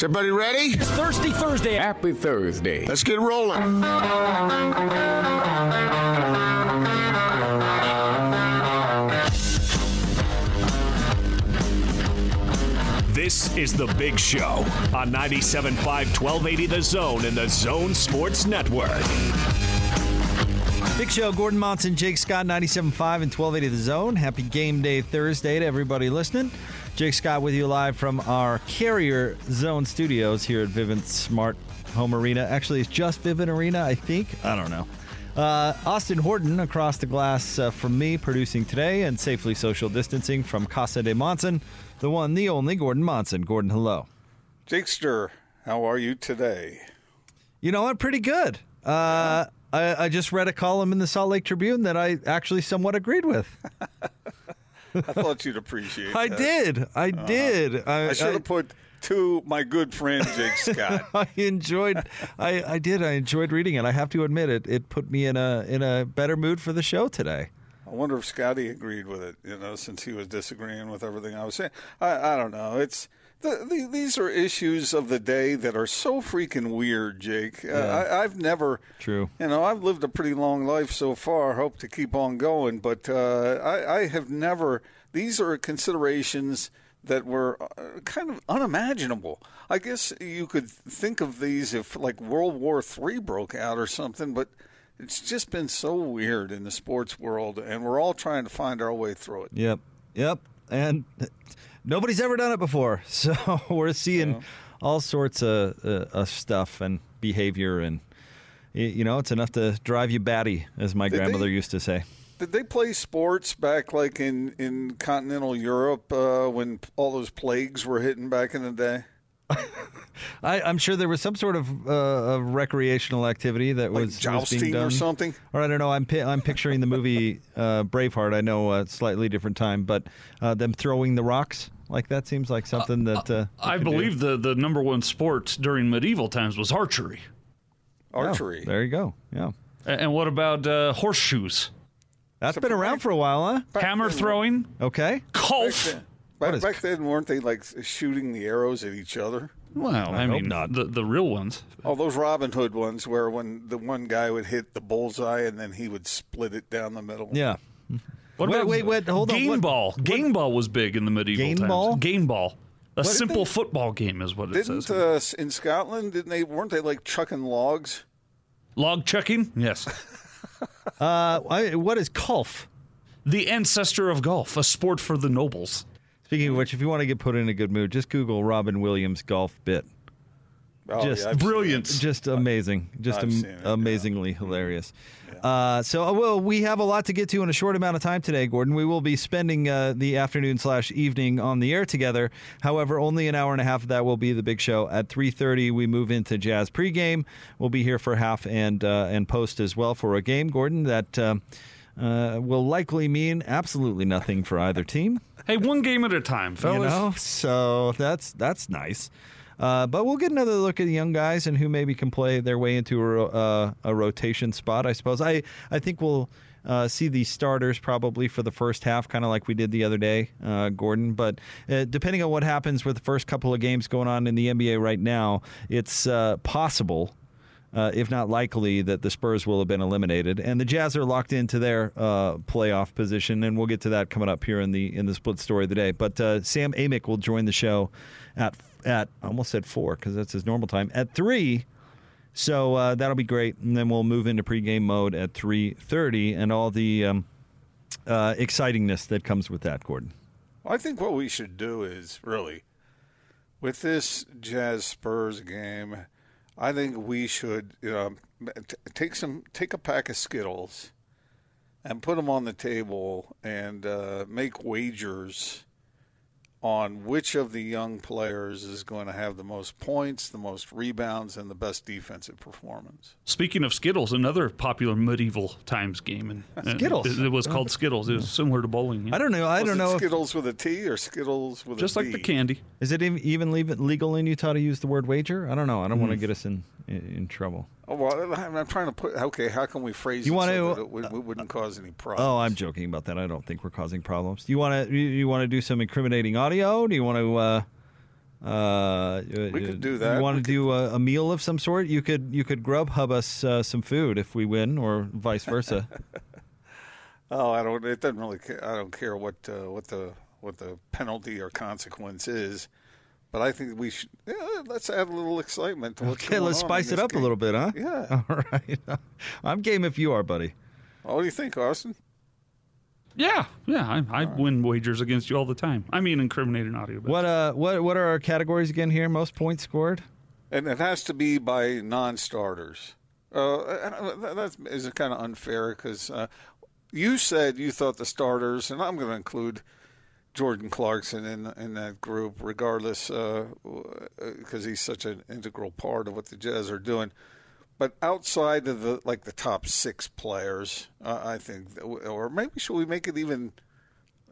Is everybody ready? It's Thirsty Thursday. Happy Thursday. Let's get rolling. This is The Big Show on 97.5 1280 The Zone and the Zone Sports Network. Big Show, Gordon Monson, Jake Scott, 97.5 and 1280 The Zone. Happy game day Thursday to everybody listening. Jake Scott with you live from our Carrier Zone studios here at Vivint Smart Home Arena. Actually, it's just Vivint Arena, I think. I don't know. Uh, Austin Horton across the glass uh, from me, producing today and safely social distancing from Casa de Monson, the one, the only Gordon Monson. Gordon, hello. Jakester, how are you today? You know what? Pretty good. Uh, I, I just read a column in the Salt Lake Tribune that I actually somewhat agreed with. I thought you'd appreciate I that. did. I uh-huh. did. I, I should have put to my good friend Jake Scott. I enjoyed. I, I did. I enjoyed reading it. I have to admit it. It put me in a in a better mood for the show today. I wonder if Scotty agreed with it, you know, since he was disagreeing with everything I was saying. I, I don't know. It's the, the, these are issues of the day that are so freaking weird, Jake. Uh, I, I've never, True. you know, I've lived a pretty long life so far. Hope to keep on going, but uh, I, I have never. These are considerations that were uh, kind of unimaginable. I guess you could think of these if like World War III broke out or something, but it's just been so weird in the sports world, and we're all trying to find our way through it. Yep. Yep. And nobody's ever done it before, so we're seeing all sorts of, uh, of stuff and behavior, and you know, it's enough to drive you batty, as my Did grandmother they- used to say. Did they play sports back like in, in continental Europe uh, when all those plagues were hitting back in the day? I, I'm sure there was some sort of, uh, of recreational activity that Like was, was jousting being or something? Or I don't know. I'm pi- I'm picturing the movie uh, Braveheart. I know a slightly different time, but uh, them throwing the rocks like that seems like something that uh, I they could do. believe the, the number one sport during medieval times was archery. Oh, Archery. there you go. Yeah, A- And what about uh, horseshoes? that's So been around back- for a while, huh? Hammer throwing? Okay. Golf? Back, is- back then, weren't they like shooting the arrows at each other? Well, I, hope mean, not. The, the real ones. Oh, those Robin Hood ones where when the one guy would hit the bullseye and then he would split it down the middle. Yeah. What Wait, about wait, wait, hold on. game What- ball? Game ball was big in the medieval Game times. ball? Game ball. A did simple they- football game is what it Didn't says. uh, in Scotland? Didn't they? Weren't they like chucking logs? Log chucking? Yes. Uh, I, what is golf? the ancestor of golf, a sport for the nobles. Speaking of which, if you want to get put in a good mood, just Google Robin Williams golf bit. Oh, Just yeah, Brilliant. Just amazing, just am- seen it, yeah. amazingly hilarious. Uh, so, uh, well, we have a lot to get to in a short amount of time today, Gordon. We will be spending uh, the afternoon slash evening on the air together. However, only an hour and a half of that will be the big show. At three thirty, we move into Jazz pregame. We'll be here for half and uh, and post as well for a game, Gordon. That. Uh, will likely mean absolutely nothing for either team. Hey, one game at a time, fellas. You know, so that's that's nice. Uh, but we'll get another look at the young guys and who maybe can play their way into a, uh, a rotation spot. I suppose. I I think we'll uh, see the starters probably for the first half, kind of like we did the other day, uh, Gordon. But uh, depending on what happens with the first couple of games going on in the NBA right now, it's uh, possible uh, if not likely, that the Spurs will have been eliminated, and the Jazz are locked into their uh, playoff position, and we'll get to that coming up here in the in the split story of the day. But uh, Sam Amick will join the show at at I almost said four because that's his normal time at three. So uh, that'll be great, and then we'll move into pregame mode at three thirty, and all the um, uh, excitingness that comes with that, Gordon. I think what we should do is really, with this Jazz Spurs game, I think we should you know, t- take some take a pack of Skittles and put them on the table and uh, make wagers on which of the young players is going to have the most points, the most rebounds, and the best defensive performance. Speaking of Skittles, another popular medieval times game, and Skittles. It, it was called Skittles. It was similar to bowling. yeah. I don't know. I Was don't it know. If, Skittles with a T or Skittles with Just a like the candy. is it even- even legal in Utah to use the word wager? I don't know. I don't Hmm. want to get us in, in in trouble. Oh, well, I'm trying to put. Okay, how can we phrase You it wanna- so that it, would, it wouldn't cause any problems? Oh, I'm joking about that. I don't think we're causing problems. Do you want to you, you want to do some incriminating audio? Do you want to uh uh We could do that. You want We to do a, a meal of some sort? You could you could Grubhub us uh, some food if we win or vice versa. Oh, I don't. It doesn't really. Care. I don't care what uh, what the what the penalty or consequence is. But I think we should. Yeah, let's add a little excitement to what's okay, going let's on spice it up game. a little bit, huh? Yeah. All right. I'm game if you are, buddy. What do you think, Austin? Yeah, yeah. I, I win wagers against you all the time. I mean, incriminating audio. But What uh what what are our categories again here? Most points scored? And it has to be by non-starters. Uh, that that is kind of unfair because uh, you said you thought the starters, and I'm going to include Jordan Clarkson in in that group, regardless, because he's such an integral part of what the Jazz are doing. But outside of the like the top six players, uh, I think, or maybe should we make it even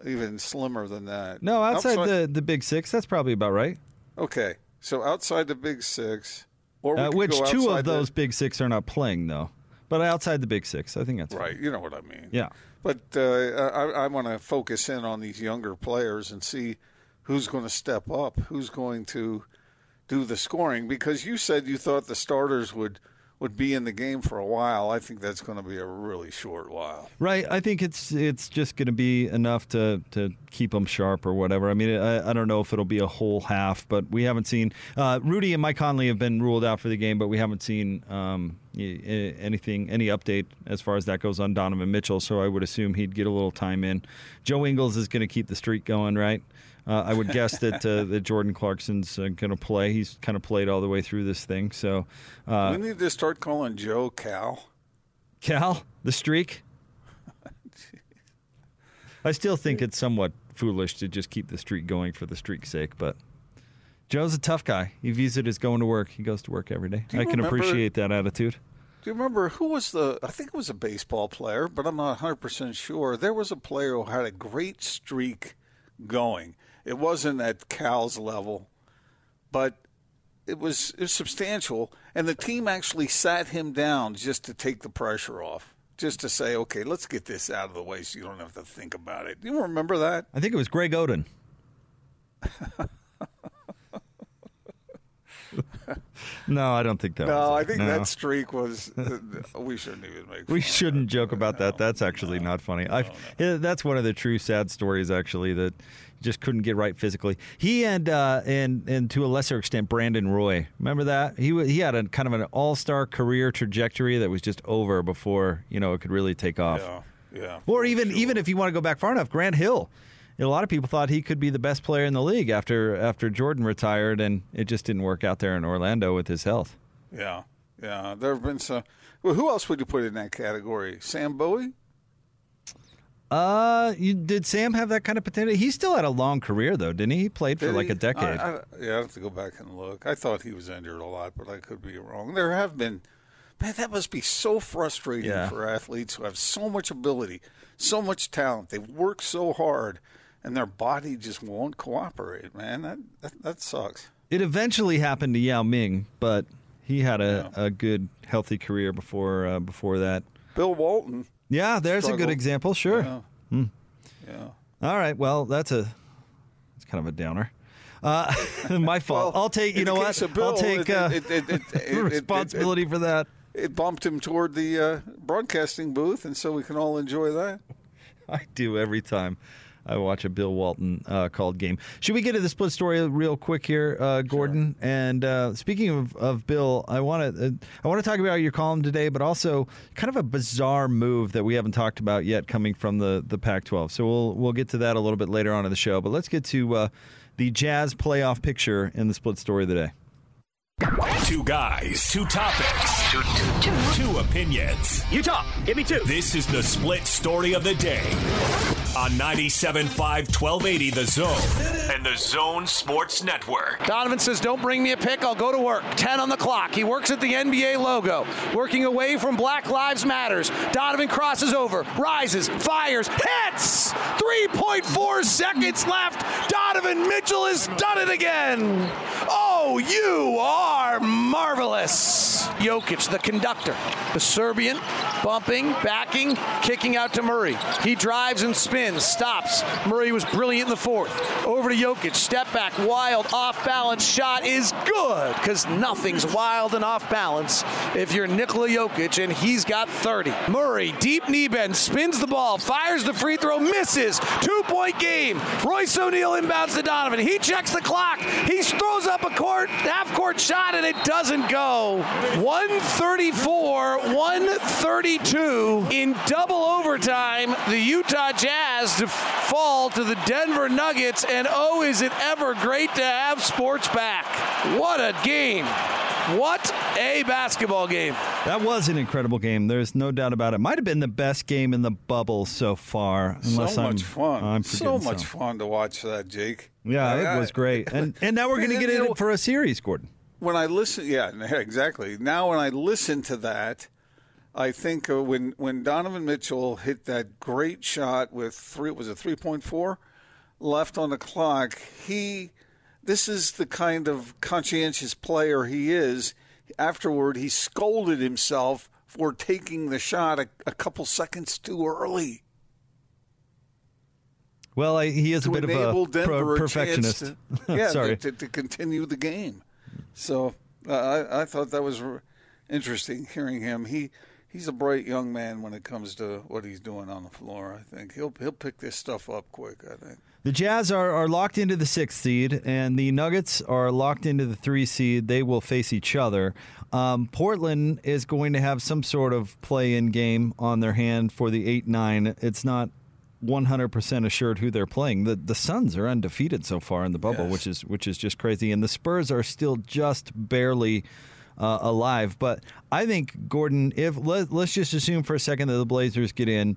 even slimmer than that? No, outside, the the big 6, that's probably about right. Okay, so outside the Big Six, or Uh, which two outside of the- those big 6 are not playing though. But outside the big 6, I think that's fine. Right, you know what I mean. Yeah. But uh, I, I want to focus in on these younger players and see who's going to step up, who's going to do the scoring. Because you said you thought the starters would would be in the game for a while. I think that's going to be a really short while. Right. I think it's it's just going to be enough to, to keep them sharp or whatever. I mean, I, I don't know if it'll be a whole half, but we haven't seen uh, Rudy and Mike Conley have been ruled out for the game, but we haven't seen um, anything, any update as far as that goes on Donovan Mitchell. So I would assume he'd get a little time in. Joe Ingles is going to keep the streak going, right? Uh, I would guess that uh, that Jordan Clarkson's uh, going to play. He's kind of played all the way through this thing. So, uh, we need to start calling Joe Cal. Cal, the streak. I still think it's somewhat foolish to just keep the streak going for the streak's sake, but Joe's a tough guy. He views it as going to work. He goes to work every day. I can remember- appreciate that attitude. Do you remember who was the? I think it was a baseball player, but I'm not 100 percent sure. There was a player who had a great streak going. It wasn't at Cal's level, but it was, it was substantial. And the team actually sat him down just to take the pressure off, just to say, "Okay, let's get this out of the way, so you don't have to think about it." Do you remember that? I think it was Greg Oden. no, I don't think that No. I think No. that streak was. we shouldn't even make. We shouldn't joke about that. That's actually not funny. I, yeah, that's one of the true sad stories, actually, that just couldn't get right physically. He and uh, and and to a lesser extent, Brandon Roy. Remember that he he had a kind of an all star career trajectory that was just over before you know it could really take off. Yeah, yeah. Or even sure. even if you want to go back far enough, Grant Hill. A lot of people thought he could be the best player in the league after after Jordan retired, and it just didn't work out there in Orlando with his health. Yeah, yeah. There have been some. Well, who else would you put in that category? Sam Bowie. Uh, you, did Sam have that kind of potential? He still had a long career though, didn't he? He played for like he? a decade. I, I, yeah, I have to go back and look. I thought he was injured a lot, but I could be wrong. There have been. Man, that must be so frustrating Yeah. for athletes who have so much ability, so much talent. They've worked so hard, and their body just won't cooperate. Man, that that, that sucks. it eventually happened to Yao Ming, but he had a, a good, healthy career before uh, before that. Bill Walton. Yeah, there's a good example. Sure. Yeah. Yeah. All right. Well, that's a it's kind of a downer. Uh, my fault. Well, I'll take. You know what? Bill, I'll take uh, it- it- it- it- it- responsibility for that. It bumped him toward the uh, broadcasting booth, and so we can all enjoy that. I do every time I watch a Bill Walton uh, called game. Should we get to the split story real quick here, uh, Gordon? And uh, speaking of, of Bill, I want to uh, I want to talk about your column today, but also kind of a bizarre move that we haven't talked about yet coming from the the Pac-12. So we'll we'll get to that a little bit later on in the show. But let's get to uh, the Jazz playoff picture in the split story of the day. Two guys, two topics, two, two, two. two opinions. You talk. Give me two. This is the split story of the day on 97.5 1280 The Zone and The Zone Sports Network. Donovan says, Don't bring me a pick. I'll go to work. 10 on the clock. He works at the NBA logo, working away from Black Lives Matters. Donovan crosses over, rises, fires, hits! 3.4 seconds left. Donovan Mitchell has done it again. Oh, you are marvelous. Jokic, the conductor, the Serbian, bumping, backing, kicking out to Murray. He drives and spins, stops. Murray was brilliant in the fourth. Over to Jokic, step back, wild, off balance shot is good because nothing's wild and off balance if you're Nikola Jokic and he's got 30. Murray, deep knee bend, spins the ball, fires the free throw, misses. Two point game. Royce O'Neal inbounds to Donovan. He checks the clock. He throws up a court, half court shot and it doesn't go. 134, 132 in double overtime. The Utah Jazz fall to the Denver Nuggets, and oh, is it ever great to have sports back! What a game! What a basketball game. That was an incredible game. There's no doubt about it. Might have been the best game in the bubble so far. Unless so I'm, much fun. I'm so much so. fun to watch that, Jake. Yeah, I, it was great. And and now we're going to get in for a series, Gordon. When I listen, yeah, exactly. Now when I listen to that, I think uh, when when Donovan Mitchell hit that great shot with three was it three point four left on the clock, he this is the kind of conscientious player he is. Afterward, he scolded himself for taking the shot a, a couple seconds too early. Well, I, he is a bit of a pro- perfectionist. To, yeah, Sorry. to, to, continue the game. So uh, I, I thought that was interesting hearing him. He he's a bright young man when it comes to what he's doing on the floor. I think he'll he'll pick this stuff up quick. I think. The Jazz are, are locked into the sixth seed, and the Nuggets are locked into the three seed. They will face each other. Um, Portland is going to have some sort of play in game on their hand for the 8 9. It's not 100% assured who they're playing. The the Suns are undefeated so far in the bubble, Yes. which is which is just crazy, and the Spurs are still just barely uh, alive. But I think Gordon, if let, let's just assume for a second that the Blazers get in.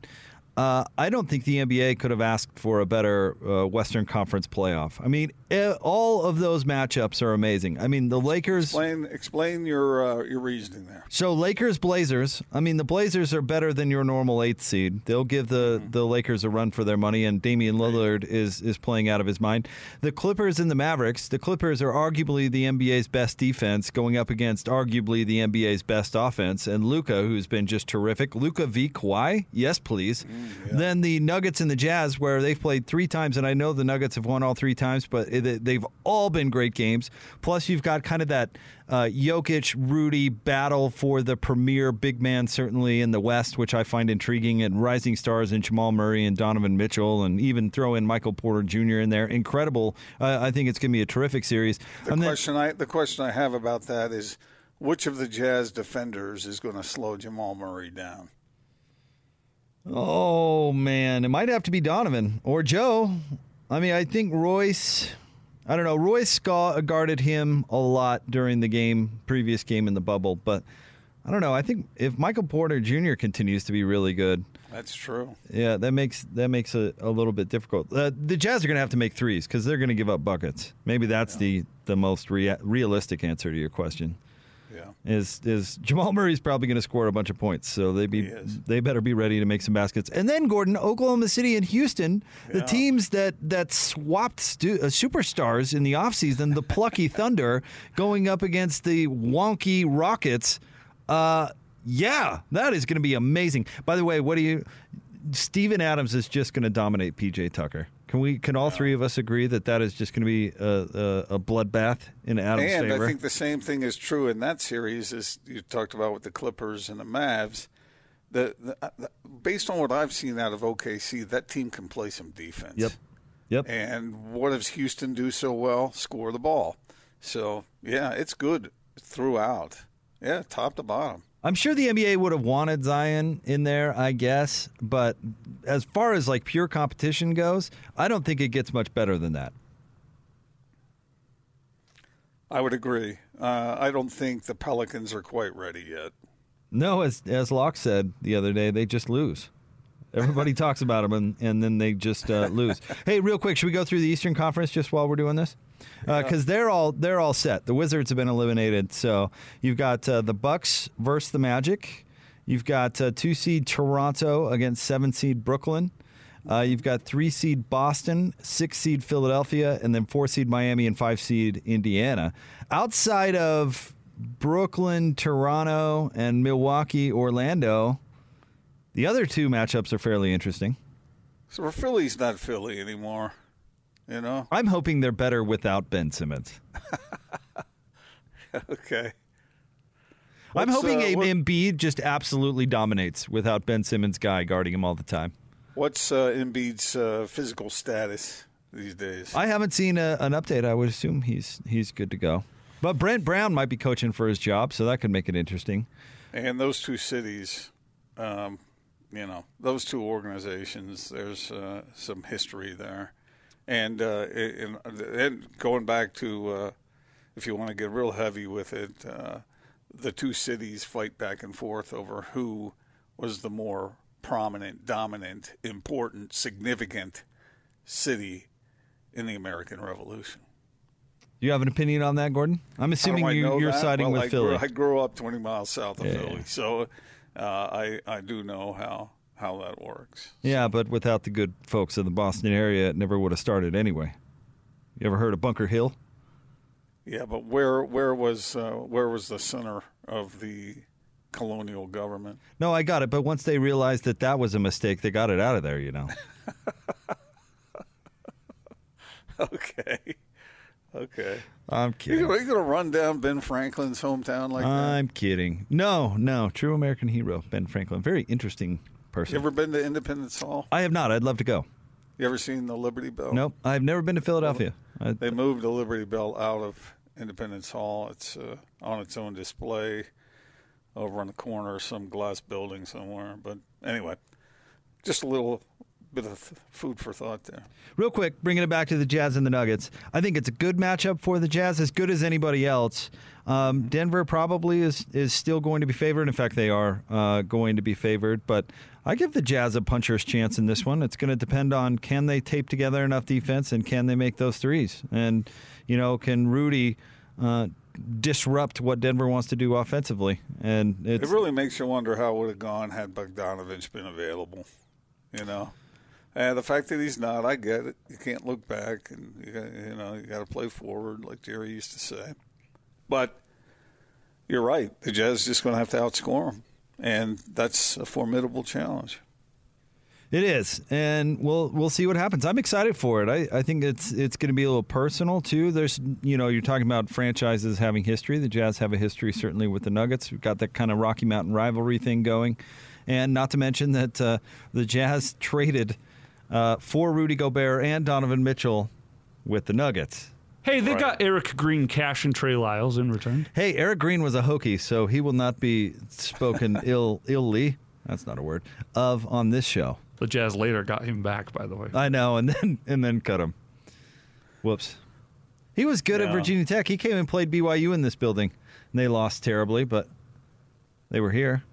Uh, I don't think the NBA could have asked for a better uh, Western Conference playoff. I mean, eh, all of those matchups are amazing. I mean, the Lakers. Explain explain your uh, your reasoning there. So Lakers Blazers. I mean the Blazers are better than your normal eighth seed. They'll give the, the Lakers a run for their money, and Damian Lillard is is playing out of his mind. The Clippers and the Mavericks. The Clippers are arguably the NBA's best defense, going up against arguably the NBA's best offense, and Luka, who's been just terrific. Luka v Kawhi, yes please. Then the Nuggets and the Jazz, where they've played three times, and I know the Nuggets have won all three times, but it, they've all been great games. Plus, you've got kind of that uh, Jokic Rudy battle for the premier big man, certainly in the West, which I find intriguing, and rising stars in Jamal Murray and Donovan Mitchell, and even throw in Michael Porter Jr. in there. Incredible. Uh, I think it's going to be a terrific series. The And then- I the question I have about that is which of the Jazz defenders is going to slow Jamal Murray down? Oh man, it might have to be Donovan or Joe. I mean, I think Royce. I don't know. Royce guarded him a lot during the game, previous game in the bubble, but I don't know. I think if Michael Porter Jr. continues to be really good, That's true. yeah, that makes that makes it a little bit difficult. Uh, the Jazz are going to have to make threes because they're going to give up buckets. Maybe that's the the most rea- realistic answer to your question. Yeah. Is is Jamal Murray's probably going to score a bunch of points, so they be they better be ready to make some baskets. And then Gordon, Oklahoma City and Houston, the teams that that swapped stu- uh, superstars in the offseason, the plucky Thunder going up against the wonky Rockets. Uh, yeah, that is going to be amazing. By the way, what do you? Steven Adams is just going to dominate PJ Tucker. Can we? Can all three of us agree that that is just going to be a, a, a bloodbath in Adams' and favor? I think the same thing is true in that series as you talked about with the Clippers and the Mavs. The, the, uh, the based on what I've seen out of OKC, that team can play some defense. Yep. Yep. And what does Houston do so well? Score the ball. So yeah, it's good throughout. Yeah, top to bottom. I'm sure the NBA would have wanted Zion in there, I guess, but as far as like pure competition goes, I don't think it gets much better than that. I would agree. Uh, I don't think the Pelicans are quite ready yet. No, as as Locke said the other day, they just lose. Everybody talks about them, and, and then they just uh, lose. Hey, real quick, should we go through the Eastern Conference just while we're doing this? Because they're all they're all set. The Wizards have been eliminated, so you've got uh, the Bucks versus the Magic. You've got uh, two seed Toronto against seven seed Brooklyn. Uh, you've got three seed Boston, six seed Philadelphia, and then four seed Miami and five seed Indiana. Outside of Brooklyn, Toronto, and Milwaukee, Orlando, the other two matchups are fairly interesting. So Philly's not Philly anymore. You know? I'm hoping they're better without Ben Simmons. okay. I'm hoping uh, what- Embiid just absolutely dominates without Ben Simmons guy guarding him all the time. What's uh, Embiid's uh, physical status these days? I haven't seen a, an update. I would assume he's he's good to go. But Brett Brown might be coaching for his job, so that could make it interesting. And those two cities, um, you know, those two organizations, there's uh, some history there. And, uh, and, and going back to, uh, if you want to get real heavy with it, uh, the two cities fight back and forth over who was the more prominent, dominant, important, significant city in the American Revolution. Do you have an opinion on that, Gordon? I'm assuming How do I you, that? siding Well, with I Philly. Grew, I grew up 20 miles south of Yeah, Philly, yeah. so uh, I I do know how how that works. yeah, but without the good folks in the Boston area, it never would have started anyway. You ever heard of Bunker Hill? Yeah, but where where was uh, where was the center of the colonial government? No, I got it. But once they realized that that was a mistake, they got it out of there. You know. Okay, okay. I'm kidding. You gonna, you gonna run down Ben Franklin's hometown like that? I'm kidding. No, no. True American hero, Ben Franklin. Very interesting person. You ever been to Independence Hall? I have not. I'd love to go. You ever seen the Liberty Bell? Nope. I've never been to Philadelphia. I, They moved the Liberty Bell out of Independence Hall. It's uh, on its own display over on the corner of some glass building somewhere. But anyway, just a little bit of food for thought there. Real quick, bringing it back to the Jazz and the Nuggets. I think it's a good matchup for the Jazz, as good as anybody else. Um, Denver probably is is still going to be favored. In fact, they are uh, going to be favored. But I give the Jazz a puncher's chance in this one. It's going to depend on can they tape together enough defense and can they make those threes. And you know, can Rudy uh, disrupt what Denver wants to do offensively? And It really makes you wonder how it would have gone had Bogdanovich been available. You know, and the fact that he's not, I get it. You can't look back, and you got, you know you got to play forward, like Jerry used to say. But you're right. The Jazz just going to have to outscore them, and that's a formidable challenge. It is, and we'll we'll see what happens. I'm excited for it. I, I think it's it's going to be a little personal too. There's you know you're talking about franchises having history. The Jazz have a history certainly with the Nuggets. We've got that kind of Rocky Mountain rivalry thing going, and not to mention that uh, the Jazz traded uh, for Rudy Gobert and Donovan Mitchell with the Nuggets. Hey, they Right. got Erick Green, Cash, and Trey Lyles in return. Hey, Erick Green was a Hokie, so he will not be spoken ill illy. That's not a word of on this show. The Jazz later got him back, by the way. I know, and then and then cut him. Whoops. He was good at Virginia Tech. He came and played BYU in this building, and they lost terribly, but they were here.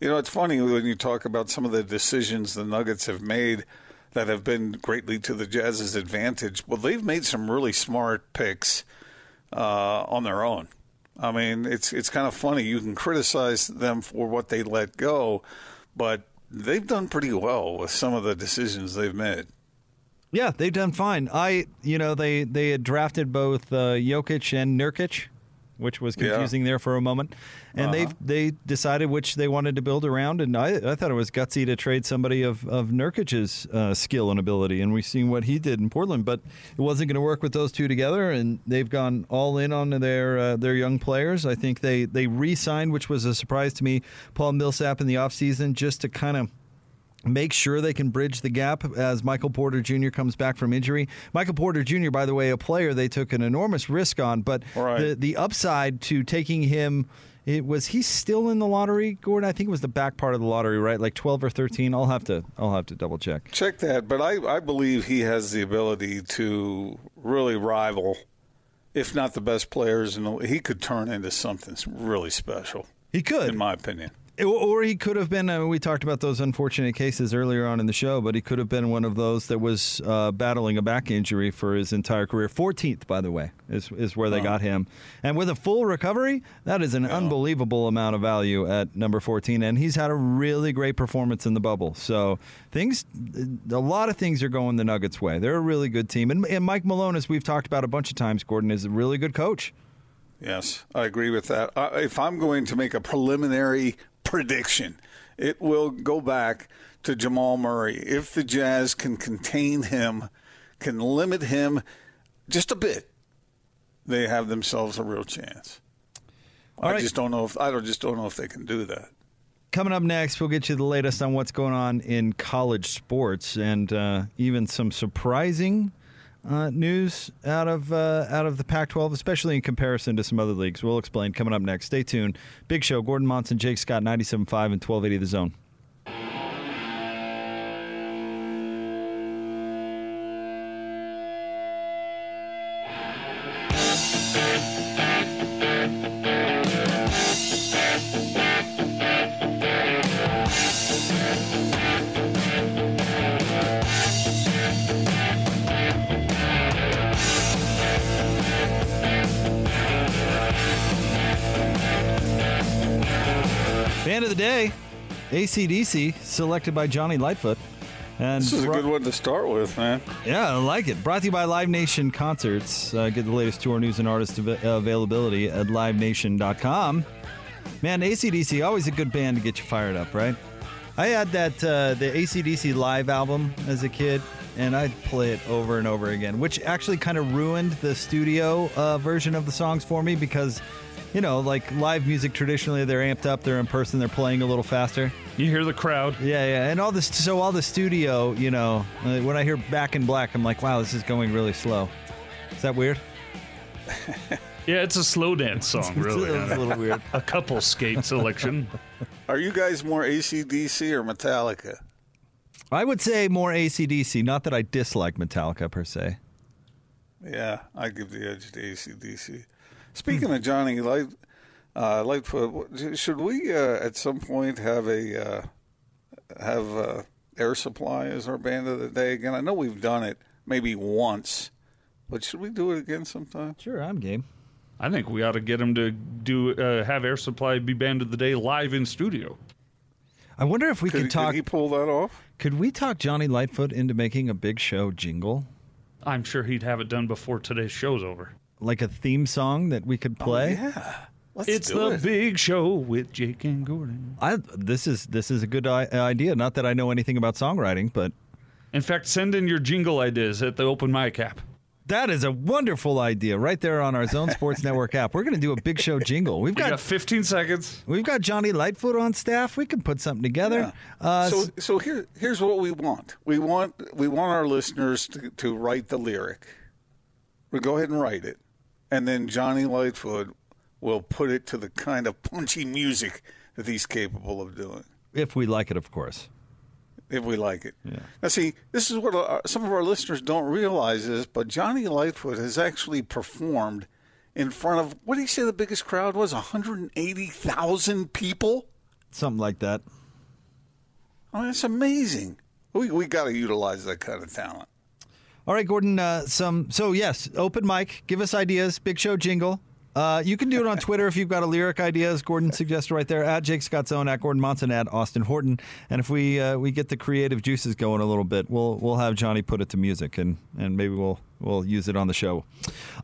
You know, it's funny when you talk about some of the decisions the Nuggets have made that have been greatly to the Jazz's advantage. Well, they've made some really smart picks uh, on their own. I mean, it's it's kind of funny. You can criticize them for what they let go, but they've done pretty well with some of the decisions they've made. Yeah, they've done fine. I, you know, they they had drafted both uh, Jokic and Nurkic, which was Yeah. confusing there for a moment, and Uh-huh. they they decided which they wanted to build around. And I, I thought it was gutsy to trade somebody of of Nurkic's uh, skill and ability, and we've seen what he did in Portland, but it wasn't going to work with those two together. And they've gone all in on their uh, their young players. I think they they re-signed, which was a surprise to me, Paul Millsap in the offseason, just to kind of make sure they can bridge the gap as Michael Porter Jr. comes back from injury. Michael Porter Jr., by the way, a player they took an enormous risk on, but Right. the the upside to taking him. It was he still in the lottery, Gordon? I think it was the back part of the lottery, right? Like twelve or thirteen. I'll have to I'll have to double check. Check that, but I, I believe he has the ability to really rival if not the best players in the he could turn into something really special. He could, in my opinion. Or he could have been. Uh, we talked about those unfortunate cases earlier on in the show, but he could have been one of those that was uh, battling a back injury for his entire career. 14th, by the way, is is where they Oh. got him, and with a full recovery, that is an unbelievable amount of value at number 14. And he's had a really great performance in the bubble. So things, a lot of things are going the Nuggets' way. They're a really good team, and, and Mike Malone, as we've talked about a bunch of times, Gordon is a really good coach. Yes, I agree with that. Uh, if I'm going to make a preliminary prediction, it will go back to Jamal Murray. If the Jazz can contain him, can limit him just a bit, they have themselves a real chance. All I right. just don't know if I don't just don't know if they can do that. Coming up next, we'll get you the latest on what's going on in college sports and uh, even some surprising uh, news out of uh, out of the Pac-12, especially in comparison to some other leagues. We'll explain coming up next. Stay tuned. Big Show, Gordon Monson, Jake Scott, 97.5 and 1280 The Zone. ACDC, selected by Johnny Lightfoot. And This is a good one to start with, man. Yeah, I like it. Brought to you by Live Nation Concerts. Uh, get the latest tour news and artist av- availability at livenation.com. Man, ACDC, always a good band to get you fired up, right? I had that, uh, the ACDC live album as a kid, and I'd play it over and over again, which actually kind of ruined the studio uh, version of the songs for me because, you know, like live music traditionally, they're amped up, they're in person, they're playing a little faster. You hear the crowd. Yeah, yeah, and all this. So all the studio, you know, uh, when I hear Back in Black, I'm like, wow, this is going really slow. Is that weird? Yeah, it's a slow dance song, really. It's a little weird. A couple skate selection. Are you guys more ACDC or Metallica? I would say more ACDC. Not that I dislike Metallica per se. Yeah, I give the edge to ACDC. Speaking of Johnny Light, uh, Lightfoot, should we uh, at some point have a uh, have uh, Air Supply as our band of the day again? I know we've done it maybe once, but should we do it again sometime? Sure, I'm game. I think we ought to get him to do uh, have Air Supply be band of the day live in studio. I wonder if we Could, could could talk. he pull that off? Could we talk Johnny Lightfoot into making a big show jingle, I'm sure he'd have it done before today's show's over. Like a theme song that we could play? Yeah, let's It's do the it. big show with Jake and Gordon. I this is this is a good I- idea. Not that I know anything about songwriting, but In fact, send in your jingle ideas at the open mic app. that is a wonderful idea right there on our Zone Sports Network app. We're going to do a big show jingle. We've You got got 15 seconds. We've got Johnny Lightfoot on staff. We can put something together. Yeah. Uh, so so here here's what we want. We want we want our listeners to, to write the lyric. We go ahead and write it, and then Johnny Lightfoot will put it to the kind of punchy music that he's capable of doing, if we like it, of course. if we like it. Now, see, this is what our, some of our listeners don't realize is, but Johnny Lightfoot has actually performed in front of what did he say the biggest crowd was? 180,000 people. Something like that. I mean, that's amazing. We we got to utilize that kind of talent. All right, Gordon. Uh, some so yes, open mic. Give us ideas. Big show jingle. Uh, you can do it on Twitter if you've got a lyric idea, as Gordon suggested right there. At Jake Scott Zone, at Gordon Monson, at Austin Horton. And if we uh, we get the creative juices going a little bit, we'll we'll have Johnny put it to music, and, and maybe we'll we'll use it on the show.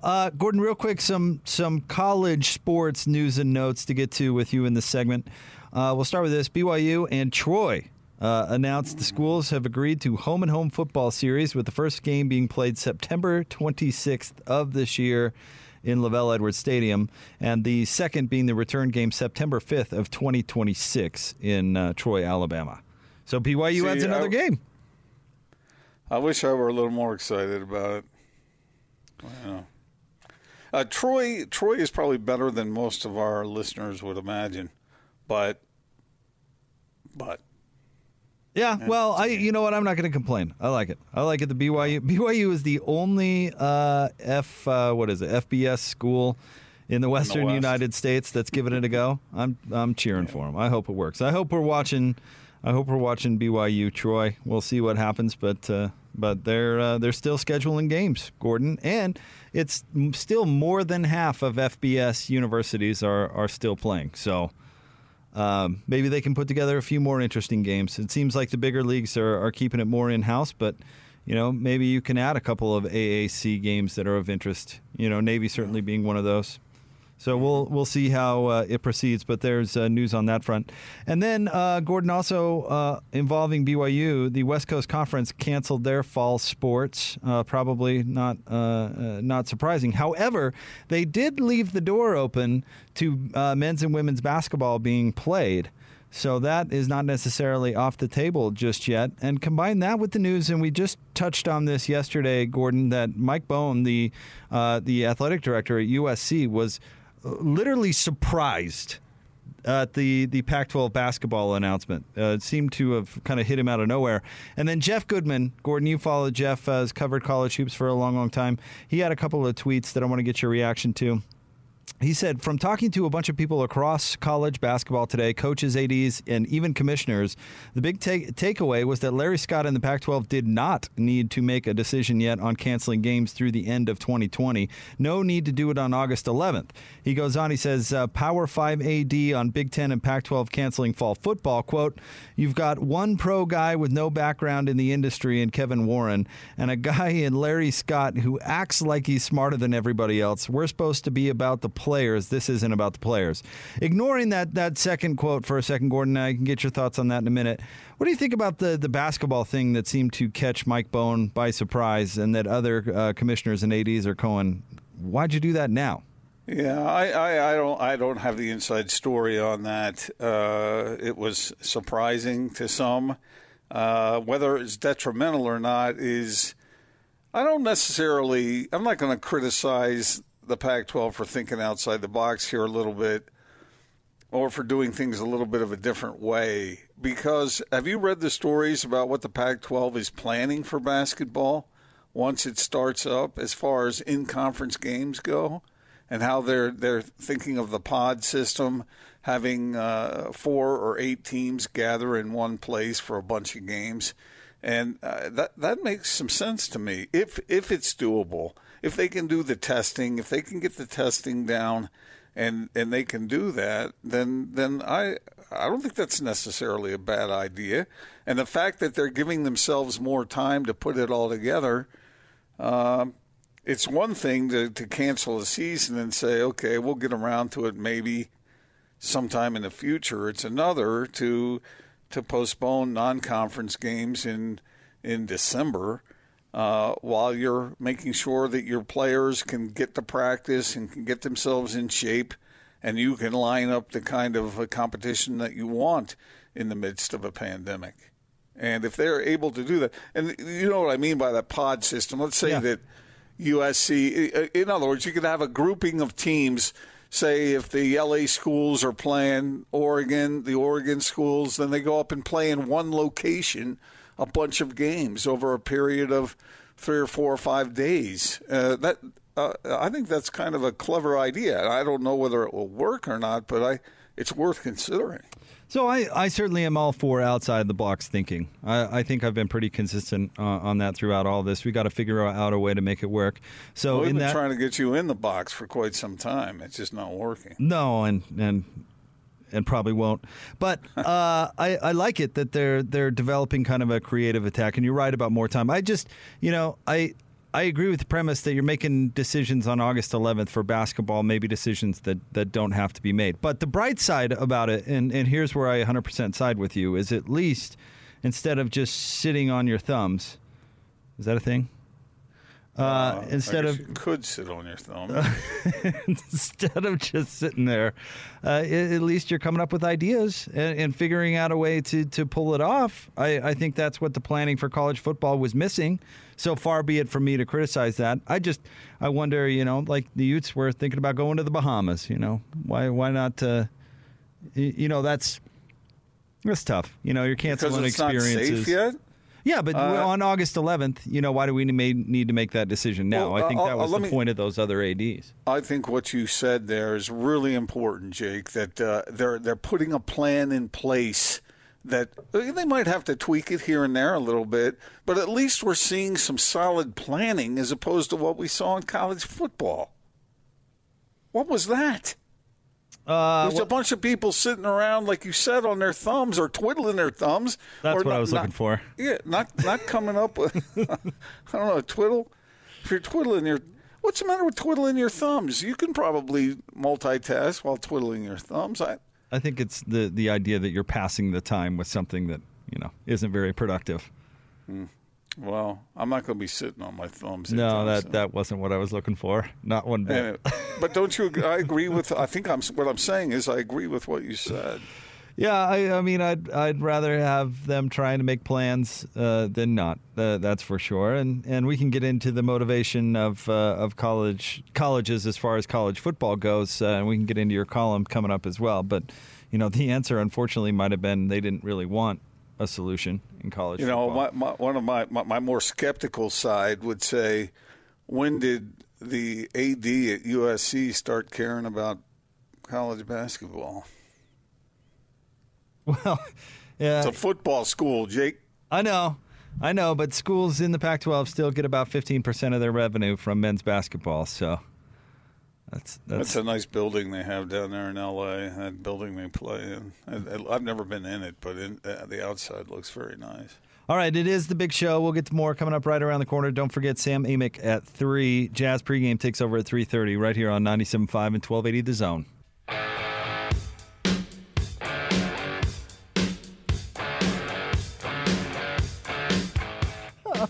Uh, Gordon, real quick, some some college sports news and notes to get to with you in this segment. Uh, we'll start with this: BYU and Troy uh, announced the schools have agreed to home and home football series, with the first game being played September 26th of this year in LaVell Edwards Stadium, and the second being the return game September 5th of 2026 in uh, Troy, Alabama. So BYU See, adds another I- game. I wish I were a little more excited about it. Wow. Uh, Troy, Troy is probably better than most of our listeners would imagine, but, but Yeah, well, I you know what? I'm not going to complain. I like it. I like it. The BYU BYU is the only uh, F uh, what is it FBS school in the Western West. United States that's giving it a go. I'm I'm cheering for them. I hope it works. I hope we're watching. I hope we're watching BYU Troy. We'll see what happens, but uh, but they're uh, they're still scheduling games, Gordon, and it's still more than half of FBS universities are are still playing. So. Um, maybe they can put together a few more interesting games. It seems like the bigger leagues are, are keeping it more in house, but you know maybe you can add a couple of AAC games that are of interest. You know, Navy certainly being one of those. So we'll we'll see how uh, it proceeds, but there's uh, news on that front. And then uh, Gordon also uh, involving BYU, the West Coast Conference canceled their fall sports. Uh, probably not uh, not surprising. However, they did leave the door open to men's and women's basketball being played. So that is not necessarily off the table just yet. And combine that with the news, and we just touched on this yesterday, Gordon, that Mike Bohn, the the athletic director at USC, was literally surprised at the the Pac-12 basketball announcement. Uh, it seemed to have kind of hit him out of nowhere. And then Jeff Goodman, Gordon, you followed Jeff, has covered college hoops for a long, long time. He had a couple of tweets that I want to get your reaction to. He said, from talking to a bunch of people across college basketball today, coaches, ADs, and even commissioners, the big take- takeaway was that Larry Scott and the Pac 12 did not need to make a decision yet on canceling games through the end of 2020. No need to do it on August 11th. He goes on, he says, uh, Power 5 AD on Big 10 and Pac 12 canceling fall football. Quote, You've got one pro guy with no background in the industry in Kevin Warren, and a guy in Larry Scott who acts like he's smarter than everybody else. We're supposed to be about the players. This isn't about the players. Ignoring that that second quote for a second, Gordon, I can get your thoughts on that in a minute. What do you think about the the basketball thing that seemed to catch Mike Bohn by surprise, and that other uh, commissioners and ads are going, "Why'd you do that now?" Yeah, I, I, I don't I don't have the inside story on that. Uh, it was surprising to some. Uh, whether it's detrimental or not is I don't necessarily. I'm not going to criticize the Pac-12 for thinking outside the box here a little bit, or for doing things a little bit of a different way. Because have you read the stories about what the Pac-12 is planning for basketball once it starts up, as far as in-conference games go? and how they're they're thinking of the pod system, having uh, four or eight teams gather in one place for a bunch of games, and uh, that that makes some sense to me. If if it's doable, if they can do the testing, if they can get the testing down, and and they can do that, then then I I don't think that's necessarily a bad idea. And the fact that they're giving themselves more time to put it all together. Um, it's one thing to, to cancel a season and say, okay, we'll get around to it maybe sometime in the future. It's another to to postpone non-conference games in in December uh, while you're making sure that your players can get to practice and can get themselves in shape, and you can line up the kind of a competition that you want in the midst of a pandemic. And if they're able to do that, and you know what I mean by that pod system, let's say Yeah. that USC. In other words, you could have a grouping of teams. Say if the LA schools are playing Oregon, the Oregon schools, then they go up and play in one location a bunch of games over a period of three or four or five days. Uh, that uh, I think that's kind of a clever idea. I don't know whether it will work or not, but I it's worth considering. So I, I certainly am all for outside the box thinking. I, I think I've been pretty consistent uh, on that throughout all this. We got to figure out a way to make it work. So We've in been that, trying to get you in the box for quite some time. It's just not working. no, and and and probably won't. But uh, I, I like it that they're they're developing kind of a creative attack. And you're right about more time. I just you know I. I agree with the premise that you're making decisions on August 11th for basketball, maybe decisions that, that don't have to be made. But the bright side about it, and, and here's where I 100% side with you, is at least instead of just sitting on your thumbs, is that a thing? Uh, I instead of you could sit on your thumb. instead of just sitting there, uh, at least you're coming up with ideas and, and figuring out a way to, to pull it off. I, I think that's what the planning for college football was missing. So far be it from me to criticize that. I just I wonder, you know, like the Utes were thinking about going to the Bahamas. You know, why why not? Uh, y- you know, that's That's tough. You know, you're because canceling it's not experiences. safe yet. Yeah, but Uh, on August 11th, you know, why do we may need to make that decision now? Well, I think uh, that uh, was the me- point of those other ads. I think what you said there is really important, Jake. That uh, they're they're putting a plan in place that uh, they might have to tweak it here and there a little bit, but at least we're seeing some solid planning as opposed to what we saw in college football. What was that? Uh, There's a bunch of people sitting around, like you said, on their thumbs or twiddling their thumbs. That's what I not- was not- looking for. Yeah, not not coming up with I don't know, a twiddle. If you're twiddling your what's the matter with twiddling your thumbs? You can probably multitask while twiddling your thumbs. I I think it's the the idea that you're passing the time with something that you know isn't very productive. Well, I'm not going to be sitting on my thumbs. No, anytime that soon. that wasn't what I was looking for. Not one bit. Anyway, but don't you? I agree with. I think I'm. What I'm saying is, I agree with what you said. Yeah, I, I mean, I'd I'd rather have them trying to make plans uh, than not. Uh, that's for sure. And and we can get into the motivation of uh, of college colleges as far as college football goes. Uh, and we can get into your column coming up as well. But you know, the answer unfortunately might have been they didn't really want a solution in college. You know, my, my, one of my, my my more skeptical side would say, when did the AD at USC start caring about college basketball? well, yeah, It's a football school, Jake. I know. I know, but schools in the Pac 12 still get about 15% of their revenue from men's basketball. So that's, that's, That's a nice building they have down there in LA. That building they play in. I, I've never been in it, but in, uh, the outside looks very nice. All right, it is the big show. We'll get to more coming up right around the corner. Don't forget Sam Amick at 3. Jazz pregame takes over at 3.30 right here on 97.5 and 1280 The Zone.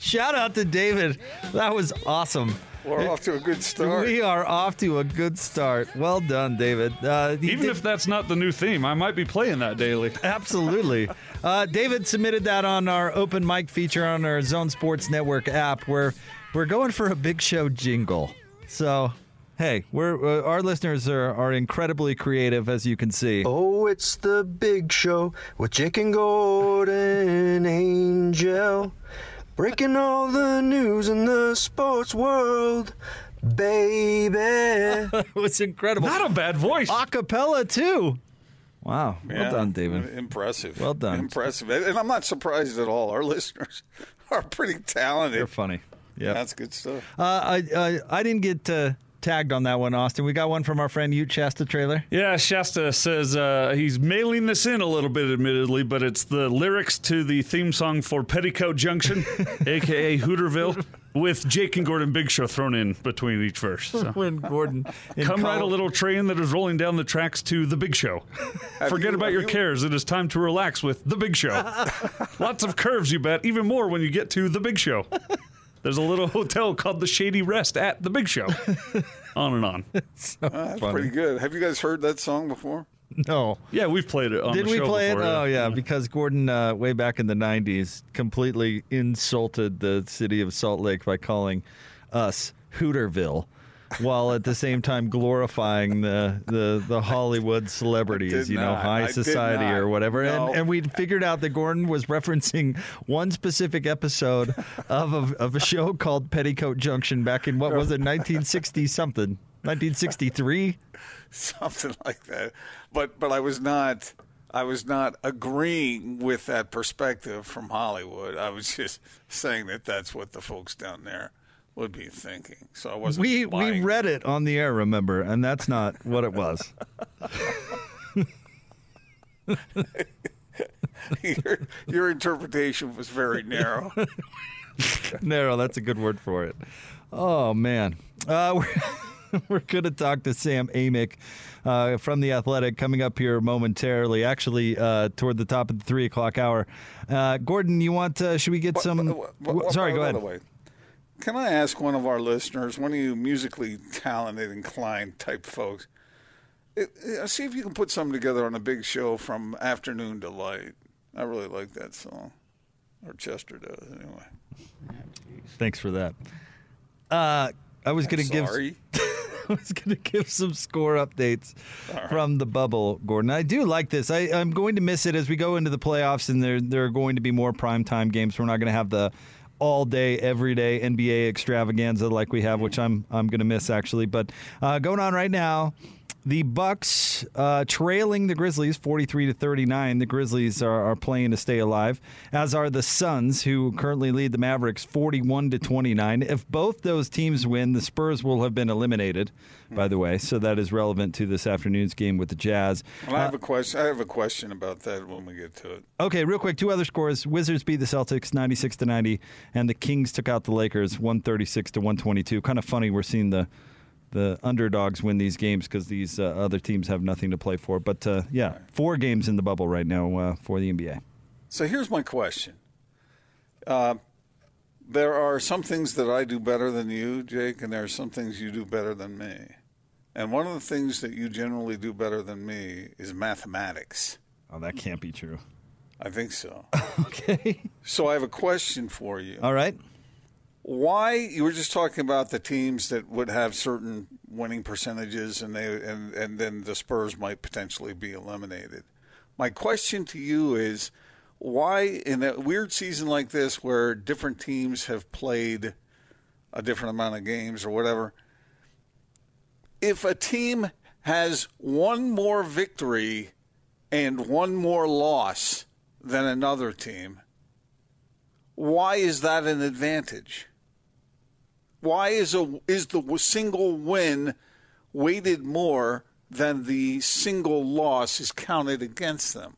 Shout out to David. That was awesome. We're off to a good start. We are off to a good start. Well done, David. Uh, Even did- if that's not the new theme, I might be playing that daily. Absolutely. Uh, David submitted that on our open mic feature on our Zone Sports Network app where we're going for a big show jingle. So, hey, we're uh, our listeners are, are incredibly creative, as you can see. Oh, it's the big show with Jake and Gordon Angel. Breaking all the news in the sports world, baby. it was incredible. Not a bad voice. Acapella, too. Wow. Yeah, Well done, David. Impressive. Well done. Impressive. And I'm not surprised at all. Our listeners are pretty talented. You're funny. Yeah. That's good stuff. Uh, I, I, I didn't get uh, tagged on that one, Austin. We got one from our friend Ute Shasta Trailer. Yeah, Shasta says uh, he's mailing this in a little bit, admittedly, but it's the lyrics to the theme song for Petticoat Junction, aka Hooterville, with Jake and Gordon Big Show thrown in between each verse. So. When Gordon. in Come ride a little train that is rolling down the tracks to the Big Show. Forget you- about your you- cares. It is time to relax with the Big Show. Lots of curves, you bet. Even more when you get to the Big Show. There's a little hotel called the Shady Rest at the Big Show. on and on. That's pretty good. Have you guys heard that song before? No. Yeah, we've played it on Did the we show play before, it? Oh yeah, because Gordon, uh, way back in the '90s, completely insulted the city of Salt Lake by calling us Hooterville, while at the same time glorifying the the, the Hollywood celebrities, you know, not. high society or whatever. No. And and we figured out that Gordon was referencing one specific episode of a, of a show called Petticoat Junction back in what was it, 1960 something, 1963. Something like that. But but I was not I was not agreeing with that perspective from Hollywood. I was just saying that that's what the folks down there would be thinking. So I wasn't We we read it on the air, remember, and that's not what it was. your, your interpretation was very narrow. Narrow, that's a good word for it. Oh man, uh, we're, we're going to talk to Sam Amick uh, from the Athletic coming up here momentarily. Actually, uh, toward the top of the three o'clock hour. Uh, Gordon, you want? Uh, should we get some? Wha- wha- wha- sorry, go ahead. Can I ask one of our listeners, one of you musically talented, inclined type folks, it, it- see if you can put something together on a big show from Afternoon Delight. I really like that song. Or Chester does, anyway. Thanks for that. Uh, I was going to give. sorry. was going to give some score updates from the bubble, Gordon. I do like this. I, I'm going to miss it as we go into the playoffs, and there there are going to be more primetime games. We're not going to have the all day, every day NBA extravaganza like we have, which I'm I'm to miss actually. But uh, going on right now. The Bucks uh, trailing the Grizzlies 43 to 39. The Grizzlies are, are playing to stay alive, as are the Suns, who currently lead the Mavericks 41 to 29. If both those teams win, the Spurs will have been eliminated. By the way, so that is relevant to this afternoon's game with the Jazz. Well, I have a question. I have a question about that when we get to it. Okay, real quick, two other scores. Wizards beat the Celtics 96 to 90 and the Kings took out the Lakers 136 to 122. Kind of funny we're seeing the the underdogs win these games because these uh, other teams have nothing to play for. But uh, yeah, four games in the bubble right now uh, for the NBA. So here's my question. Uh, there are some things that I do better than you, Jake, and there are some things you do better than me. And one of the things that you generally do better than me is mathematics. Oh, that can't be true. I think so. okay. So I have a question for you. All right. Why you were just talking about the teams that would have certain winning percentages, and they and and then the Spurs might potentially be eliminated. My question to you is, why in a weird season like this, where different teams have played a different amount of games or whatever, if a team has one more victory and one more loss than another team, why is that an advantage? Why is a is the single win weighted more than the single loss is counted against them?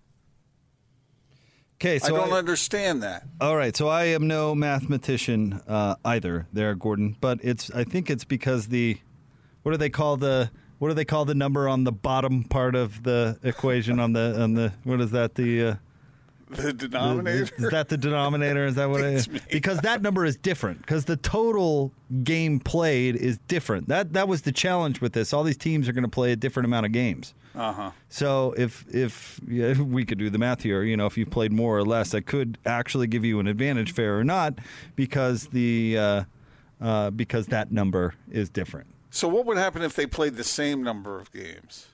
Okay, so I don't I- understand that. All right, so I am no mathematician uh, either, there, Gordon. But it's I think it's because the what do they call the what do they call the number on the bottom part of the equation on the on the what is that the uh, The denominator. is that the denominator? Is that what it is? Because that number is different. Because the total game played is different. That that was the challenge with this. All these teams are going to play a different amount of games. Uh huh. So if if yeah, if we could do the math here, you know, if you played more or less, that could actually give you an advantage, fair or not, because the uh, uh, because that number is different. So what would happen if they played the same number of games?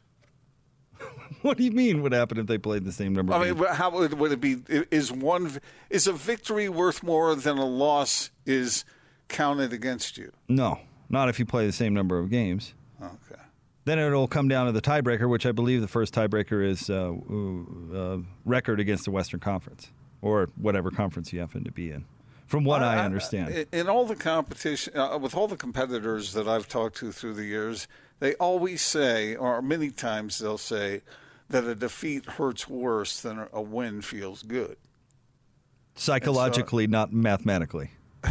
What do you mean? Would happen if they played the same number? I mean, games? how would, would it be? Is one is a victory worth more than a loss is counted against you? no, not if you play the same number of games. Okay. Then it'll come down to the tiebreaker, which I believe the first tiebreaker is uh, uh, record against the Western Conference or whatever conference you happen to be in. From what I, understand. in- in all the competition, uh, with all the competitors that I've talked to through the years, they always say, or many times they'll say, that a defeat hurts worse than a win feels good. Psychologically, not mathematically.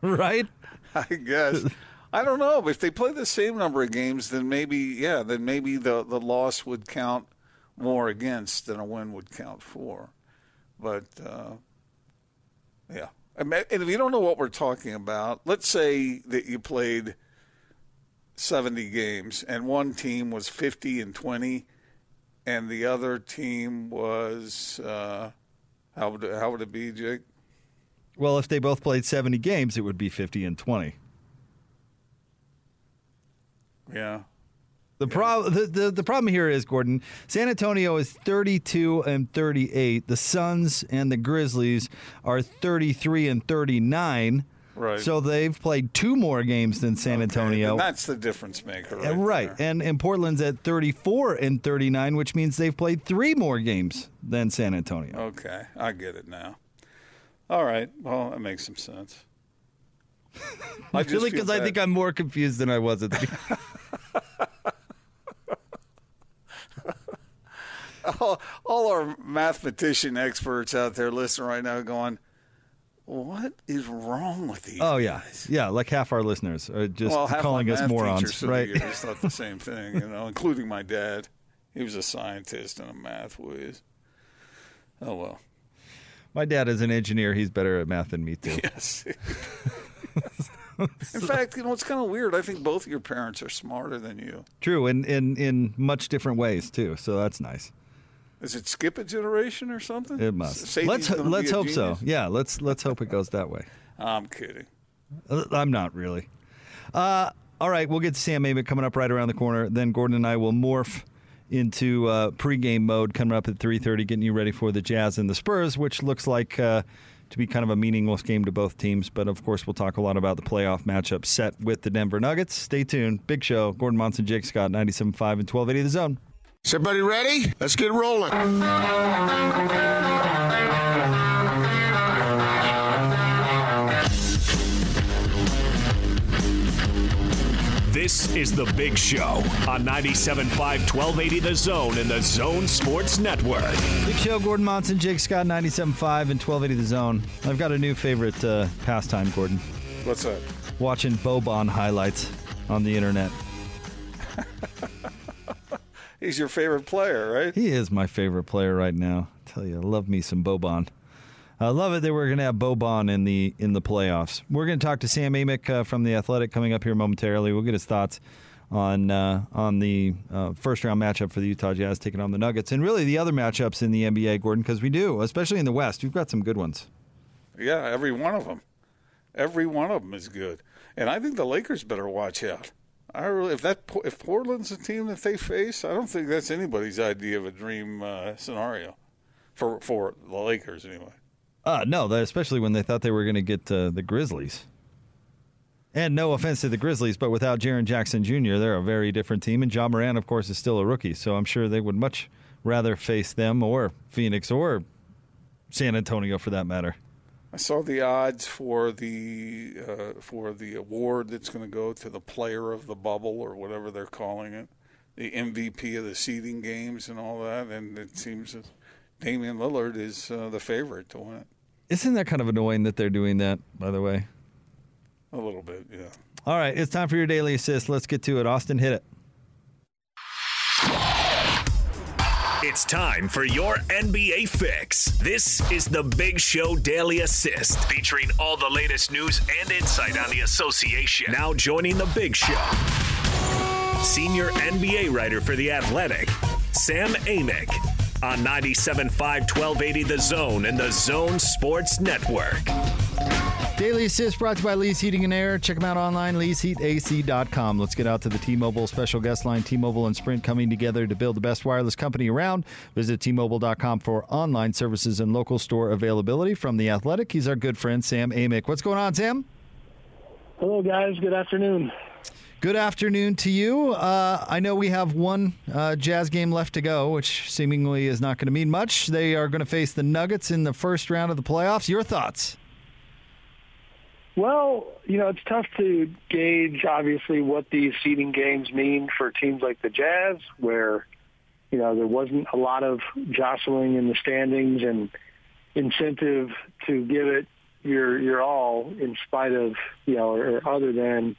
Right? I guess. I don't know. If they play the same number of games, then maybe, yeah, then maybe the, the loss would count more against than a win would count for. But, uh, yeah. And if you don't know what we're talking about, let's say that you played 70 games and one team was 50 and 20 and the other team was, uh, how, would it, how would it be, Jake? Well, if they both played 70 games, it would be 50 and 20. Yeah. The, prob- the, the, the problem here is, Gordon, San Antonio is 32 and 38. The Suns and the Grizzlies are 33 and 39. Right. So they've played two more games than San Antonio. That's the difference maker, right? Right. And, and Portland's at 34 and 39, which means they've played three more games than San Antonio. Okay, I get it now. All right, well, that makes some sense. I really? feel Because I think I'm more confused than I was at the beginning. all, all our mathematician experts out there listening right now going, what is wrong with these? Oh, yeah. Yeah, like half our listeners are just well, calling us morons, right? Years thought the same thing, you know, including my dad. He was a scientist and a math whiz. Oh well. My dad is an engineer. He's better at math than me, too. Yes. In fact, you know, it's kind of weird. I think both of your parents are smarter than you. True, and in, in much different ways, too. So that's nice. Does it skip a generation or something? It must. Sadie's let's let's hope so. Yeah, let's let's hope it goes that way. I'm kidding. Uh, I'm not really. Uh, All right, we'll get to Sam Amick coming up right around the corner. Then Gordon and I will morph into uh, pregame mode coming up at 3.30, getting you ready for the Jazz and the Spurs, which looks like uh, to be kind of a meaningless game to both teams. But, of course, we'll talk a lot about the playoff matchup set with the Denver Nuggets. Stay tuned. Big show. Gordon Monson, Jake Scott, 97.5 and 1280 The Zone. Is everybody ready? Let's get rolling. This is The Big Show on 97.5 1280 The Zone and The Zone Sports Network. Big show, Gordon Monson, Jake Scott, 97.5 and 1280 The Zone. I've got a new favorite uh, pastime, Gordon. What's that? Watching Boban highlights on the internet. He's your favorite player, right? He is my favorite player right now. I tell you, I love me some Boban. I love it that we're going to have Boban in the in the playoffs. We're going to talk to Sam Amick uh, from the Athletic coming up here momentarily. We'll get his thoughts on uh, on the uh, first round matchup for the Utah Jazz taking on the Nuggets, and really the other matchups in the NBA, Gordon, because we do, especially in the West, we've got some good ones. Yeah, every one of them, every one of them is good, and I think the Lakers better watch out. I really, if that if Portland's a team that they face, I don't think that's anybody's idea of a dream uh, scenario for for the Lakers anyway. Uh, no, especially when they thought they were going to get uh, the Grizzlies. And no offense to the Grizzlies, but without Jaren Jackson Jr., they're a very different team. And Ja Morant, of course, is still a rookie, so I'm sure they would much rather face them or Phoenix or San Antonio for that matter. I saw the odds for the uh, for the award that's going to go to the player of the bubble or whatever they're calling it, the MVP of the seeding games and all that, and it seems that Damian Lillard is uh, the favorite to win it. Isn't that kind of annoying that they're doing that, by the way? A little bit, yeah. All right, it's time for your daily assist. Let's get to it. Austin, hit it. It's time for your NBA fix. This is the Big Show Daily Assist, featuring all the latest news and insight on the association. Now joining the Big Show, senior NBA writer for The Athletic, Sam Amick, on 97.5 1280 The Zone and The Zone Sports Network. Daily Assist brought to you by Lee's Heating and Air. Check them out online, leesheatac.com. Let's get out to the T-Mobile special guest line. T-Mobile and Sprint coming together to build the best wireless company around. Visit T-Mobile.com for online services and local store availability. From The Athletic, he's our good friend, Sam Amick. What's going on, Sam? Hello, guys. Good afternoon. Good afternoon to you. Uh, I know we have one uh, Jazz game left to go, which seemingly is not going to mean much. They are going to face the Nuggets in the first round of the playoffs. Your thoughts? Well, you know, it's tough to gauge, obviously, what these seeding games mean for teams like the Jazz, where, you know, there wasn't a lot of jostling in the standings and incentive to give it your your all in spite of, you know, or other than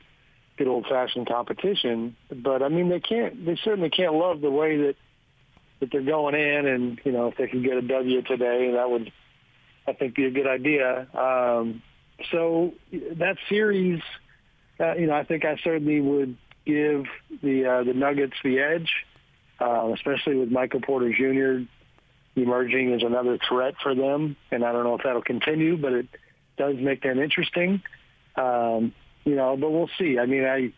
good old-fashioned competition. But, I mean, they can't, they certainly can't love the way that, that they're going in. And, you know, if they can get a W today, that would, I think, be a good idea. Um, so that series, uh, you know, I think I certainly would give the uh, the Nuggets the edge, uh, especially with Michael Porter Jr. emerging as another threat for them. And I don't know if that'll continue, but it does make them interesting. Um, you know, but we'll see. I mean, I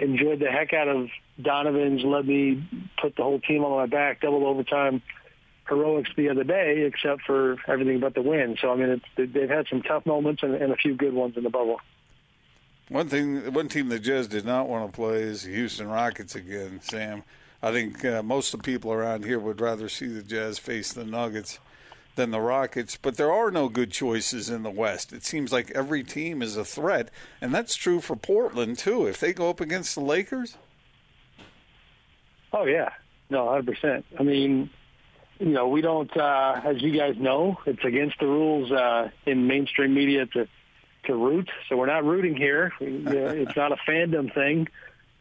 enjoyed the heck out of Donovan's. Let me put the whole team on my back, double overtime heroics the other day, except for everything but the win. So I mean, it's, they've had some tough moments and, and a few good ones in the bubble. One thing, one team the Jazz did not want to play is the Houston Rockets again, Sam. I think uh, most of the people around here would rather see the Jazz face the Nuggets than the Rockets, but there are no good choices in the West. It seems like every team is a threat, and that's true for Portland too. If they go up against the Lakers, oh yeah, no, hundred percent. I mean, you know, we don't, uh, as you guys know, it's against the rules uh, in mainstream media to to root. So we're not rooting here. it's not a fandom thing.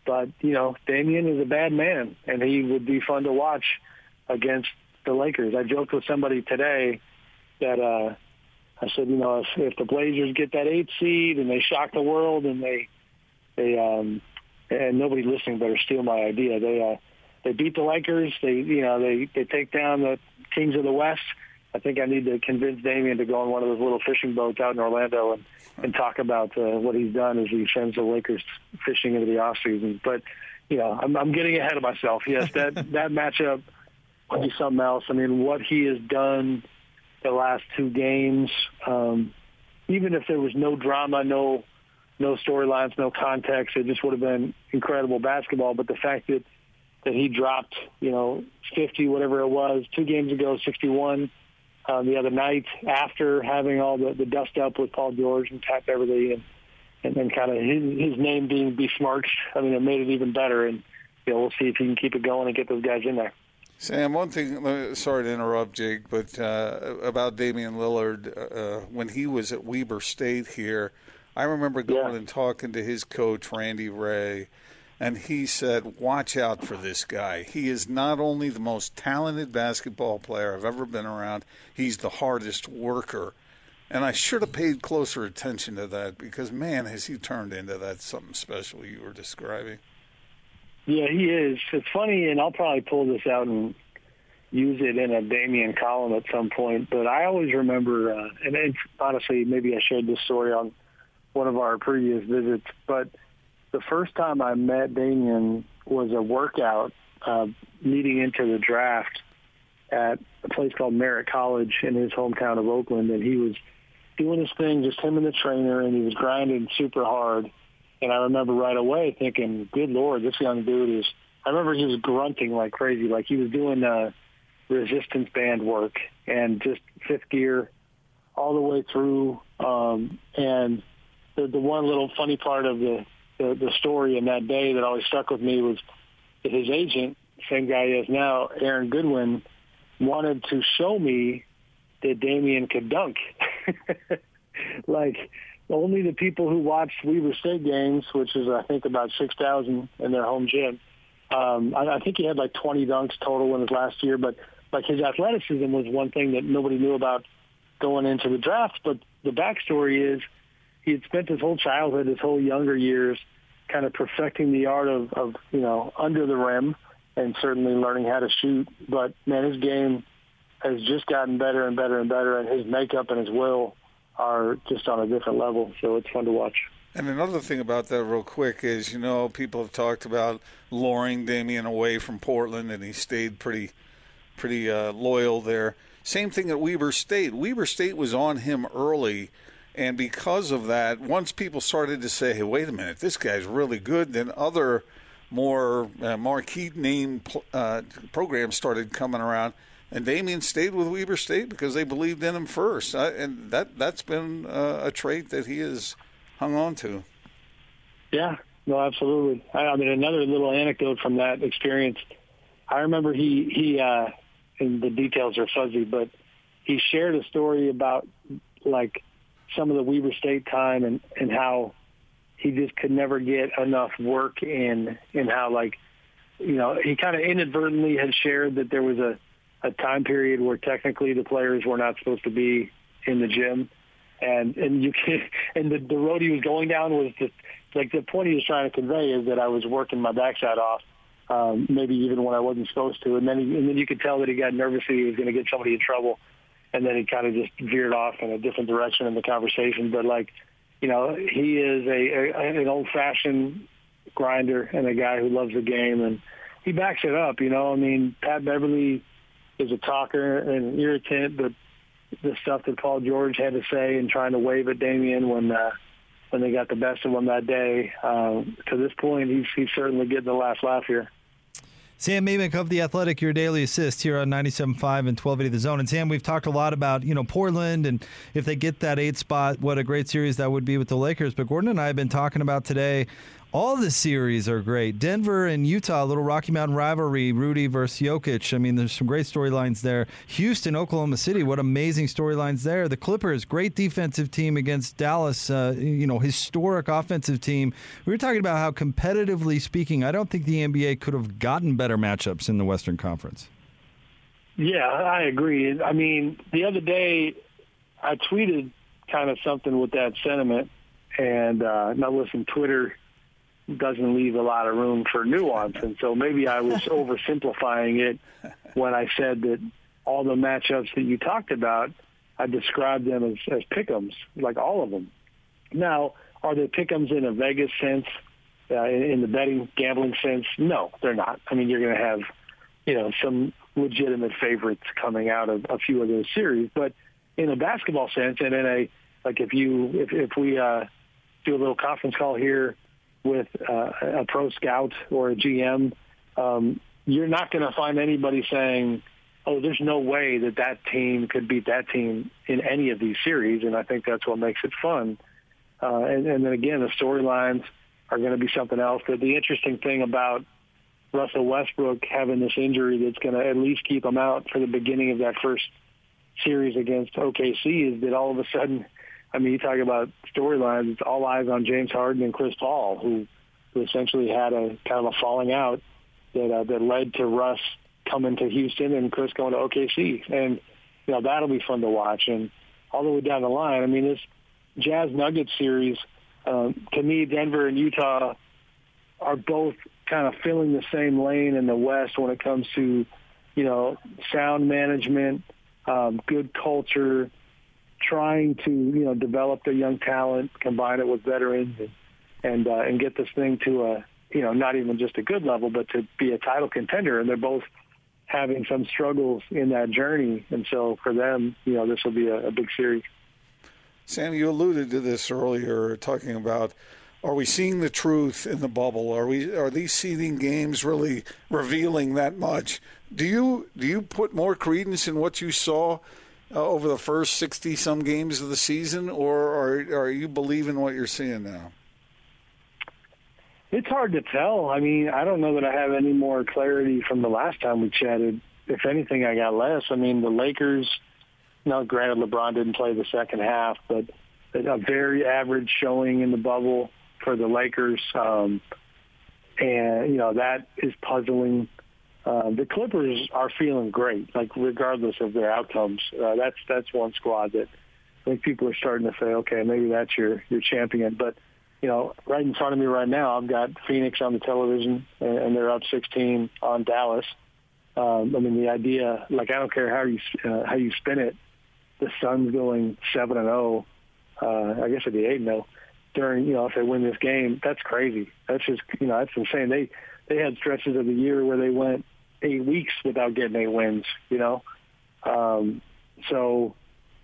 But you know, Damian is a bad man, and he would be fun to watch against the Lakers. I joked with somebody today that uh, I said, you know, if, if the Blazers get that eight seed and they shock the world and they they um, and nobody listening better steal my idea. They uh, they beat the Lakers. They you know they they take down the Kings of the West. I think I need to convince Damian to go on one of those little fishing boats out in Orlando and and talk about uh, what he's done as he sends the Lakers fishing into the off season. But you know, I'm, I'm getting ahead of myself. Yes, that that matchup would be something else. I mean, what he has done the last two games, um, even if there was no drama, no no storylines, no context, it just would have been incredible basketball. But the fact that that he dropped, you know, 50, whatever it was, two games ago, 61 uh, the other night after having all the, the dust up with Paul George and Pat Beverley and and then kind of his, his name being besmirched. I mean, it made it even better. And you know, we'll see if he can keep it going and get those guys in there. Sam, one thing, uh, sorry to interrupt, Jake, but uh, about Damian Lillard, uh, when he was at Weber State here, I remember going yeah. and talking to his coach, Randy Rahe, and he said, Watch out for this guy. He is not only the most talented basketball player I've ever been around, he's the hardest worker. And I should have paid closer attention to that because, man, has he turned into that something special you were describing. Yeah, he is. It's funny, and I'll probably pull this out and use it in a Damian column at some point. But I always remember, uh, and it's, honestly, maybe I shared this story on one of our previous visits. But the first time I met Damian was a workout uh, leading into the draft at a place called Merritt College in his hometown of Oakland, and he was doing his thing, just him and the trainer, and he was grinding super hard and I remember right away thinking, good Lord, this young dude is, I remember he was grunting like crazy, like he was doing uh, resistance band work and just fifth gear all the way through. Um, and the, the one little funny part of the, the, the story in that day that always stuck with me was that his agent, same guy he is now, Aaron Goodwin, wanted to show me that Damian could dunk. like only the people who watched Weber State games, which is I think about six thousand in their home gym. Um, I, I think he had like 20 dunks total in his last year, but like his athleticism was one thing that nobody knew about going into the draft. But the backstory is he had spent his whole childhood, his whole younger years, kind of perfecting the art of, of you know under the rim and certainly learning how to shoot. But man, his game has just gotten better and better and better, and his makeup and his will are just on a different level. So it's fun to watch. And another thing about that, real quick, is you know people have talked about luring Damian away from Portland, and he stayed pretty, pretty uh, loyal there. Same thing at Weber State. Weber State was on him early, and because of that, once people started to say, "Hey, wait a minute, this guy's really good," then other more uh, marquee name uh, programs started coming around and Damian stayed with Weber State because they believed in him first, and that that's been uh, a trait that he has hung on to. Yeah, no, absolutely. I, I mean, another little anecdote from that experience. I remember he he uh, and the details are fuzzy, but he shared a story about like some of the Weber State time and and how he just could never get enough work in and how like you know he kind of inadvertently had shared that there was a a time period where technically the players were not supposed to be in the gym, and and you can and the, the road he was going down was just like the point he was trying to convey is that I was working my backside off, um, maybe even when I wasn't supposed to, and then he, and then you could tell that he got nervous that he was going to get somebody in trouble, and then he kind of just veered off in a different direction in the conversation. But like, you know, he is a, a an old fashioned grinder and a guy who loves the game, and he backs it up. You know, I mean, Pat Beverley is a talker and irritant, but the stuff that Paul George had to say and trying to wave at Damian when uh, when they got the best of him that day. Uh, to this point, he's he's certainly getting the last laugh here. Sam Amick of The Athletic, your daily assist here on 97.5 and 1280 The Zone. And Sam, we've talked a lot about, you know, Portland and if they get that eight spot, what a great series that would be with the Lakers. But Gordon and I have been talking about today all the series are great. Denver and Utah, a little Rocky Mountain rivalry, Rudy versus Jokic. I mean, there's some great storylines there. Houston, Oklahoma City, what amazing storylines there. The Clippers, great defensive team against Dallas, uh, you know, historic offensive team. We were talking about how competitively speaking, I don't think the NBA could have gotten better matchups in the Western Conference. Yeah, I agree. I mean, the other day I tweeted kind of something with that sentiment, and uh, now listen, Twitter doesn't leave a lot of room for nuance. And so maybe I was oversimplifying it when I said that all the matchups that you talked about, I described them as, as pick'ems, like all of them. Now, are they pick'ems in a Vegas sense, uh, in, in the betting gambling sense? No, they're not. I mean, you're going to have, you know, some legitimate favorites coming out of a few of those series, but in a basketball sense, and in a like if you if if we uh, do a little conference call here with uh, a pro scout or a GM, um, you're not going to find anybody saying, "Oh, there's no way that that team could beat that team in any of these series." And I think that's what makes it fun. Uh, and, and then again, the storylines are going to be something else. But the interesting thing about Russell Westbrook having this injury that's going to at least keep him out for the beginning of that first series against OKC is that all of a sudden, I mean, you talk about storylines, it's all eyes on James Harden and Chris Paul, who, who essentially had a kind of a falling out that uh, that led to Russ coming to Houston and Chris going to OKC, and you know that'll be fun to watch. And all the way down the line, I mean, this Jazz Nuggets series, um, to me, Denver and Utah are both kind of filling the same lane in the West when it comes to, you know, sound management, um, good culture, trying to you know develop their young talent, combine it with veterans, and and, uh, and get this thing to a you know not even just a good level, but to be a title contender. And they're both having some struggles in that journey, and so for them, you know, this will be a, a big series. Sam, you alluded to this earlier, talking about are we seeing the truth in the bubble? Are we are these seeding games really revealing that much? Do you do you put more credence in what you saw uh, over the first sixty some games of the season, or are are you believing what you're seeing now? It's hard to tell. I mean, I don't know that I have any more clarity from the last time we chatted. If anything, I got less. I mean, the Lakers. Now, granted, LeBron didn't play the second half, but a very average showing in the bubble for the Lakers, um, and you know that is puzzling. Uh, the Clippers are feeling great, like regardless of their outcomes. Uh, that's that's one squad that I think people are starting to say, okay, maybe that's your your champion. But you know, right in front of me right now, I've got Phoenix on the television, and, and they're up 16 on Dallas. Um, I mean, the idea, like, I don't care how you uh, how you spin it. The Suns going seven and zero. Uh, I guess it'd be eight and zero during, you know, if they win this game, that's crazy. That's just, you know, that's insane. They they had stretches of the year where they went eight weeks without getting eight wins. You know, um, so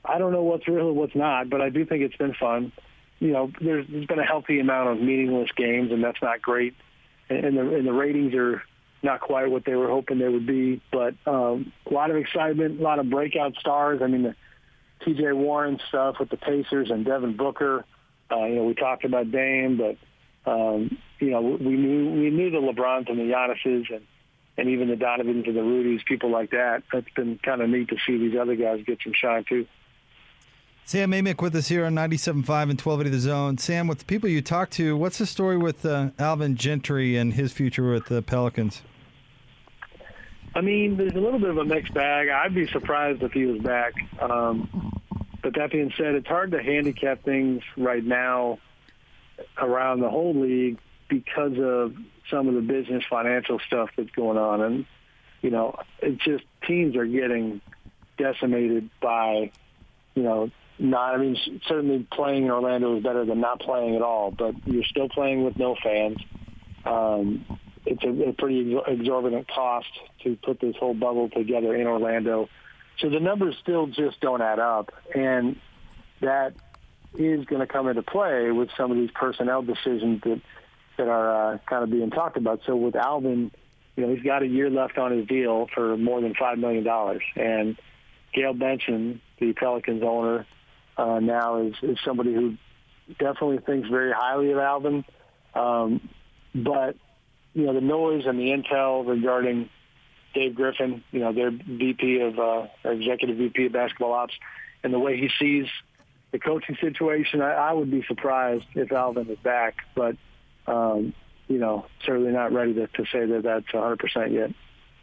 I don't know what's real and what's not, but I do think it's been fun. You know, there's, there's been a healthy amount of meaningless games, and that's not great. And the and the ratings are not quite what they were hoping they would be, but um, a lot of excitement, a lot of breakout stars. I mean, the T.J. Warren stuff with the Pacers and Devin Booker. Uh, you know, we talked about Dame, but um, you know, we knew we knew the LeBrons and the Giannis's and and even the Donovans and the Rudies, people like that. That's been kind of neat to see these other guys get some shine too. Sam Amick with us here on 97.5 and 1280 The Zone. Sam, with the people you talk to, what's the story with uh, Alvin Gentry and his future with the Pelicans? I mean, there's a little bit of a mixed bag. I'd be surprised if he was back. Um, but that being said, it's hard to handicap things right now around the whole league because of some of the business financial stuff that's going on. And, you know, it's just teams are getting decimated by, you know, not, I mean, certainly playing in Orlando is better than not playing at all, but you're still playing with no fans. Um, it's a, a pretty exorbitant cost to put this whole bubble together in Orlando. So the numbers still just don't add up. And that is going to come into play with some of these personnel decisions that that are uh, kind of being talked about. So with Alvin, you know, he's got a year left on his deal for more than five million dollars, and Gayle Benson, the Pelicans owner, uh, now is, is somebody who definitely thinks very highly of Alvin. Um, but you know, the noise and the intel regarding Dave Griffin, you know, their VP of uh, executive VP of basketball ops, and the way he sees the coaching situation, I, I would be surprised if Alvin is back. But um, you know, certainly not ready to, to say that that's 100% yet.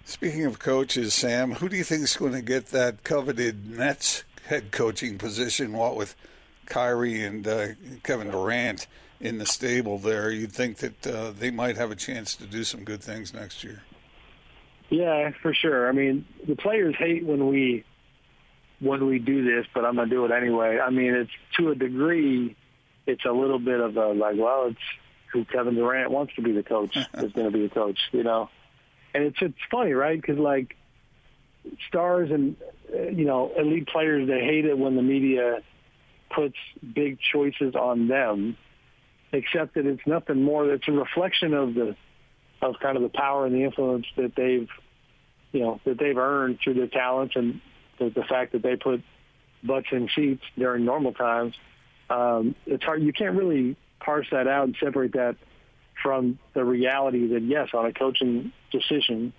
Speaking of coaches, Sam, who do you think is going to get that coveted Nets head coaching position? What with Kyrie and uh, Kevin Durant in the stable there, you'd think that uh, they might have a chance to do some good things next year. Yeah, for sure. I mean, the players hate when we when we do this, but I'm gonna do it anyway. I mean, it's to a degree, it's a little bit of a like, well, it's who Kevin Durant wants to be the coach is going to be the coach, you know. And it's it's funny, right? Because like stars and you know elite players, they hate it when the media puts big choices on them. Except that it's nothing more. It's a reflection of the of kind of the power and the influence that they've you know that they've earned through their talents and the, the fact that they put butts in seats during normal times. Um, it's hard. You can't really parse that out and separate that from the reality that yes, on a coaching decision,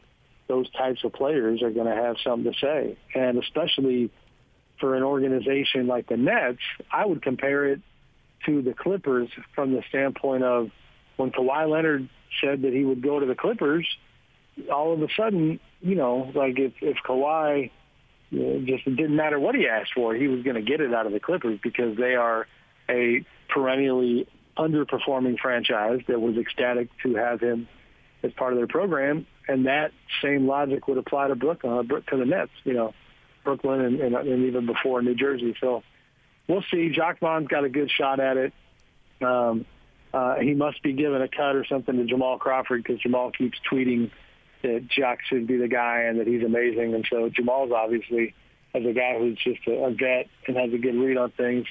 those types of players are going to have something to say, and especially for an organization like the Nets, I would compare it to the Clippers from the standpoint of when Kawhi Leonard said that he would go to the Clippers, all of a sudden, you know, like if if Kawhi you know, just it didn't matter what he asked for, he was going to get it out of the Clippers because they are a perennially underperforming franchise that was ecstatic to have him as part of their program, and that same logic would apply to Brooklyn, uh, to the Nets, you know, Brooklyn and, and, and even before New Jersey. So we'll see. Jacque Vaughn's got a good shot at it. Um, uh, he must be given a cut or something to Jamal Crawford because Jamal keeps tweeting that Jack should be the guy and that he's amazing. And so Jamal's obviously, as a guy who's just a, a vet and has a good read on things,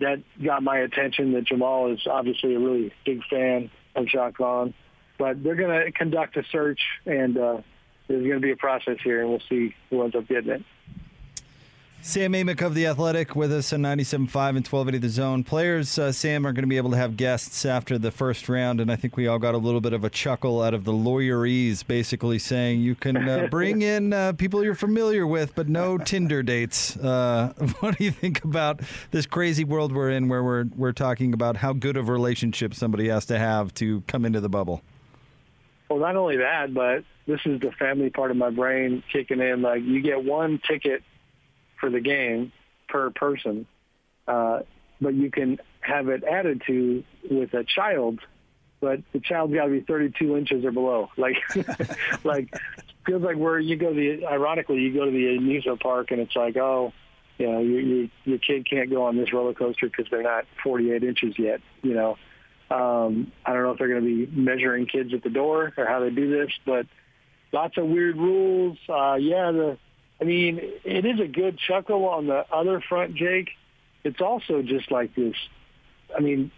that got my attention that Jamal is obviously a really big fan of Jacque Vaughn. But they're going to conduct a search, and uh, there's going to be a process here, and we'll see who ends up getting it. Sam Amick of The Athletic with us on 97.5 and 1280 The Zone. Players, uh, Sam, are going to be able to have guests after the first round, and I think we all got a little bit of a chuckle out of the lawyerese, basically saying you can uh, bring in uh, people you're familiar with, but no Tinder dates. Uh, what do you think about this crazy world we're in where we're, we're talking about how good of a relationship somebody has to have to come into the bubble? Well, not only that, but this is the family part of my brain kicking in. Like, you get one ticket – for the game per person, uh, but you can have it added to with a child, but the child's got to be 32 inches or below. Like, like feels like where you go to the ironically you go to the amusement park and it's like oh you know your your, your kid can't go on this roller coaster because they're not 48 inches yet you know um, I don't know if they're going to be measuring kids at the door or how they do this but lots of weird rules uh, yeah the I mean, it is a good chuckle on the other front, Jake. It's also just like this. I mean,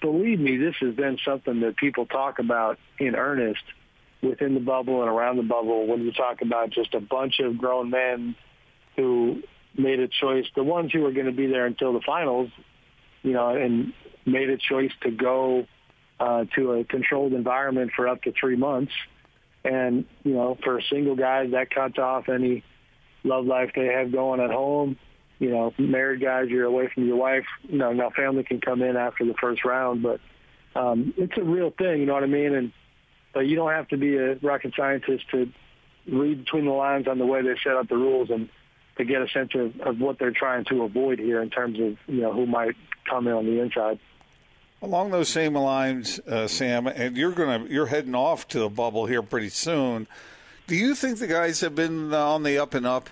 believe me, this has been something that people talk about in earnest within the bubble and around the bubble when you talk about just a bunch of grown men who made a choice, the ones who were going to be there until the finals, you know, and made a choice to go uh, to a controlled environment for up to three months and, you know, for single guys, that cuts off any love life they have going at home. You know, married guys, you're away from your wife. You know, now family can come in after the first round, but um, it's a real thing. You know what I mean? And but you don't have to be a rocket scientist to read between the lines on the way they set up the rules and to get a sense of, of what they're trying to avoid here in terms of you know who might come in on the inside. Along those same lines, uh, Sam, and you're gonna you're heading off to the bubble here pretty soon. Do you think the guys have been on the up and up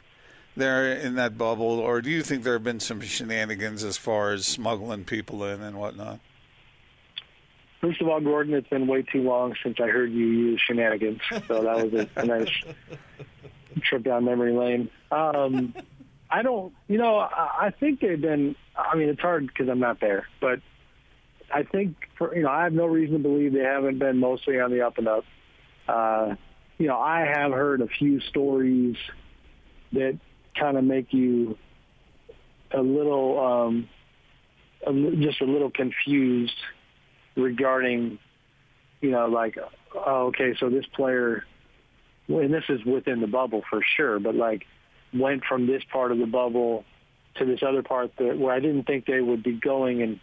there in that bubble, or do you think there have been some shenanigans as far as smuggling people in and whatnot? First of all, Gordon, it's been way too long since I heard you use shenanigans, so that was a, nice trip down memory lane. Um, I don't, you know, I, I think they've been. I mean, it's hard because I'm not there, but I think for you know I have no reason to believe they haven't been mostly on the up and up. Uh, you know, I have heard a few stories that kind of make you a little, um, a, just a little confused regarding, you know, like, oh, okay, so this player, and this is within the bubble for sure, but like went from this part of the bubble to this other part that where I didn't think they would be going and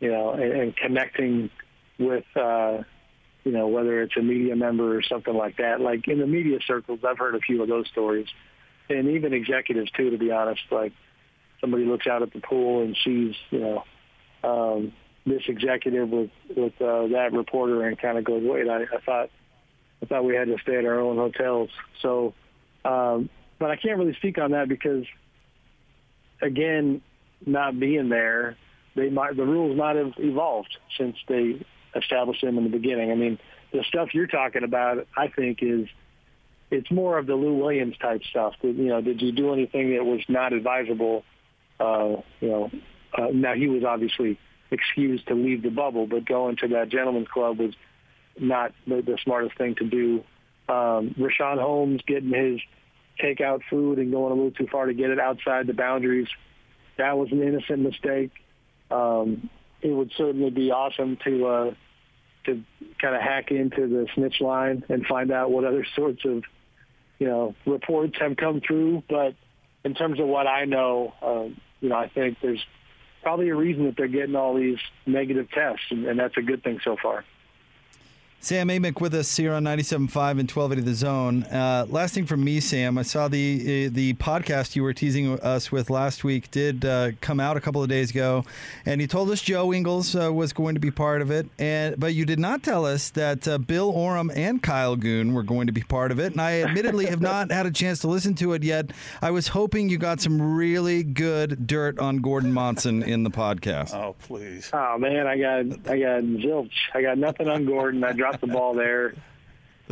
you know, and, and connecting with, uh, you know, whether it's a media member or something like that. Like in the media circles, I've heard a few of those stories, and even executives too. To be honest, like somebody looks out at the pool and sees, you know, um, this executive with with uh, that reporter and kind of goes, wait, I, I thought I thought we had to stay at our own hotels. So, um, but I can't really speak on that because, again, not being there, they might the rules might have evolved since they established them in the beginning. I mean, the stuff you're talking about, I think, is it's more of the Lou Williams type stuff. You know, did you do anything that was not advisable? Uh, you know, uh, now he was obviously excused to leave the bubble, but going to that gentleman's club was not the, the smartest thing to do. Um, Richaun Holmes getting his takeout food and going a little too far to get it outside the boundaries. That was an innocent mistake. Um, it would certainly be awesome to uh, to kind of hack into the snitch line and find out what other sorts of you know reports have come through. But in terms of what I know, um, you know, I think there's probably a reason that they're getting all these negative tests, and, and that's a good thing so far. Sam Amick with us here on 97.5 and 1280 The Zone. Uh, last thing from me, Sam, I saw the uh, the podcast you were teasing us with last week did uh, come out a couple of days ago, and you told us Joe Ingles uh, was going to be part of it, and but you did not tell us that uh, Bill Oram and Kyle Goon were going to be part of it, and I admittedly have not had a chance to listen to it yet. I was hoping you got some really good dirt on Gordon Monson in the podcast. Oh, please. Oh man, I got I got zilch. I got nothing on Gordon. I dropped the ball there.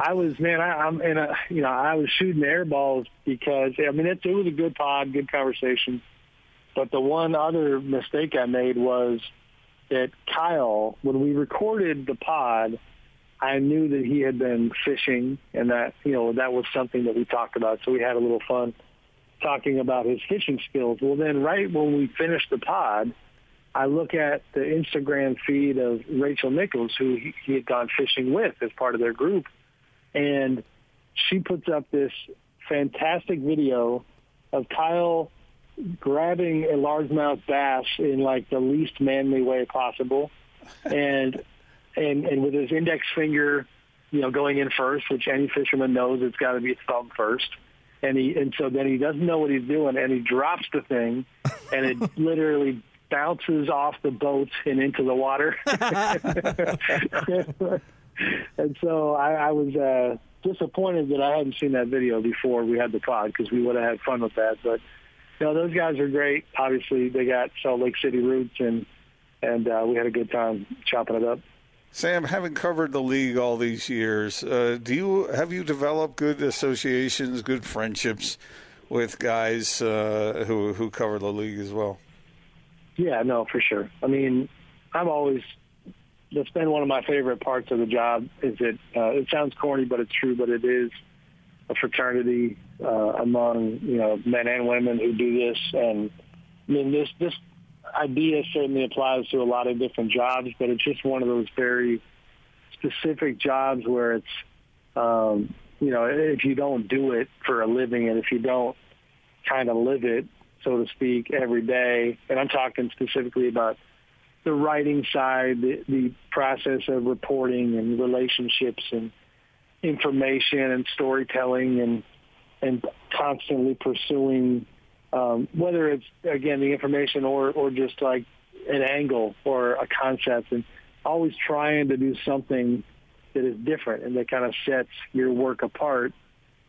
I was man, I, I'm in a you know I was shooting air balls because I mean it, it was a good pod, good conversation. But the one other mistake I made was that Kyle, when we recorded the pod, I knew that he had been fishing and that you know that was something that we talked about. So we had a little fun talking about his fishing skills. Well, then right when we finished the pod, I look at the Instagram feed of Rachel Nichols, who he, had gone fishing with as part of their group, and she puts up this fantastic video of Kyle grabbing a largemouth bass in like the least manly way possible, and and and with his index finger, you know, going in first, which any fisherman knows it's got to be thumb first. And he and so then he doesn't know what he's doing, and he drops the thing, and it literally bounces off the boat and into the water. and so I, I was uh, disappointed that I hadn't seen that video before we had the pod because we would have had fun with that. But you know, those guys are great. Obviously, they got Salt Lake City roots, and and uh, we had a good time chopping it up. Sam, having covered the league all these years, uh, do you have you developed good associations, good friendships with guys uh, who who cover the league as well? Yeah, no, for sure. I mean, I'm always that's been one of my favorite parts of the job. Is it? Uh, it sounds corny, but it's true. But it is a fraternity uh, among you know men and women who do this, and I mean this this idea certainly applies to a lot of different jobs, but it's just one of those very specific jobs where it's um, you know if you don't do it for a living and if you don't kind of live it, so to speak, every day, and I'm talking specifically about the writing side, the, the process of reporting and relationships and information and storytelling and and constantly pursuing um, whether it's again the information or or just like an angle or a concept and always trying to do something that is different and that kind of sets your work apart.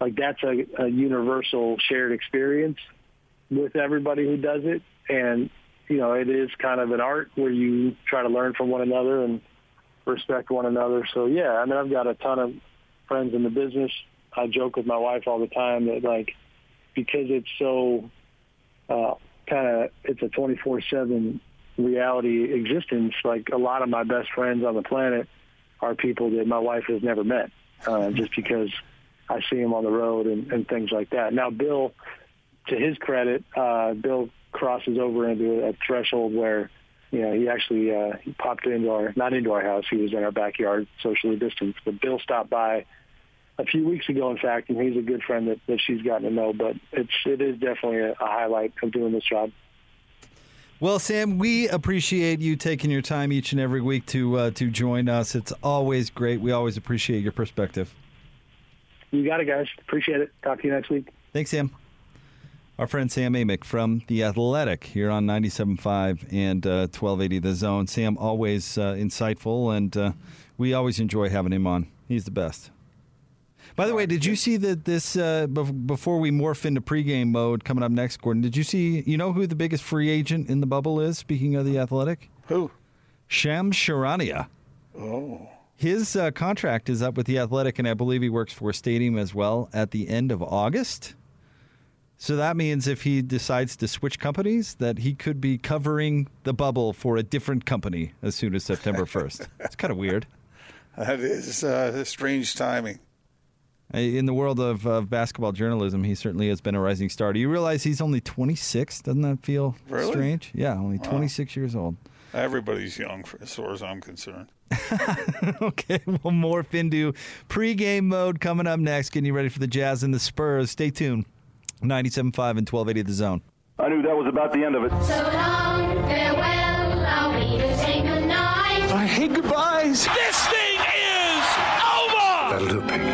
Like that's a, a universal shared experience with everybody who does it and you know it is kind of an art where you try to learn from one another and respect one another so yeah i mean i've got a ton of friends in the business i joke with my wife all the time that like because it's so uh, kind of it's a 24/7 reality existence. Like a lot of my best friends on the planet are people that my wife has never met, uh, just because I see them on the road and, and things like that. Now, Bill, to his credit, uh, Bill crosses over into a threshold where you know he actually uh, he popped into our not into our house. He was in our backyard, socially distanced. But Bill stopped by a few weeks ago, in fact, and he's a good friend that, that she's gotten to know. But it's it is definitely a, a highlight of doing this job. Well, Sam, we appreciate you taking your time each and every week to uh, to join us. It's always great. We always appreciate your perspective. You got it, guys. Appreciate it. Talk to you next week. Thanks, Sam. Our friend Sam Amick from The Athletic here on 97.5 and uh, 1280 The Zone. Sam, always uh, insightful, and uh, we always enjoy having him on. He's the best. By the way, did you see that this uh, before we morph into pregame mode coming up next, Gordon? Did you see? You know who the biggest free agent in the bubble is? Speaking of the Athletic, Who? Shams Charania. Oh. His uh, contract is up with the Athletic, and I believe he works for Stadium as well at the end of August. So that means if he decides to switch companies, that he could be covering the bubble for a different company as soon as September 1st. it's kind of weird. That is uh, strange timing. In the world of, of basketball journalism, he certainly has been a rising star. Do you realize he's only 26? Doesn't that feel Really? strange? Yeah, only 26 years old. Everybody's young, as far as I'm concerned. okay, we'll morph into pregame mode coming up next. Getting you ready for the Jazz and the Spurs. Stay tuned. 97.5 and 1280 The Zone. I knew that was about the end of it. So long, farewell, I'll be to say goodnight. I hate goodbyes. This thing is over! That'll do, Pink.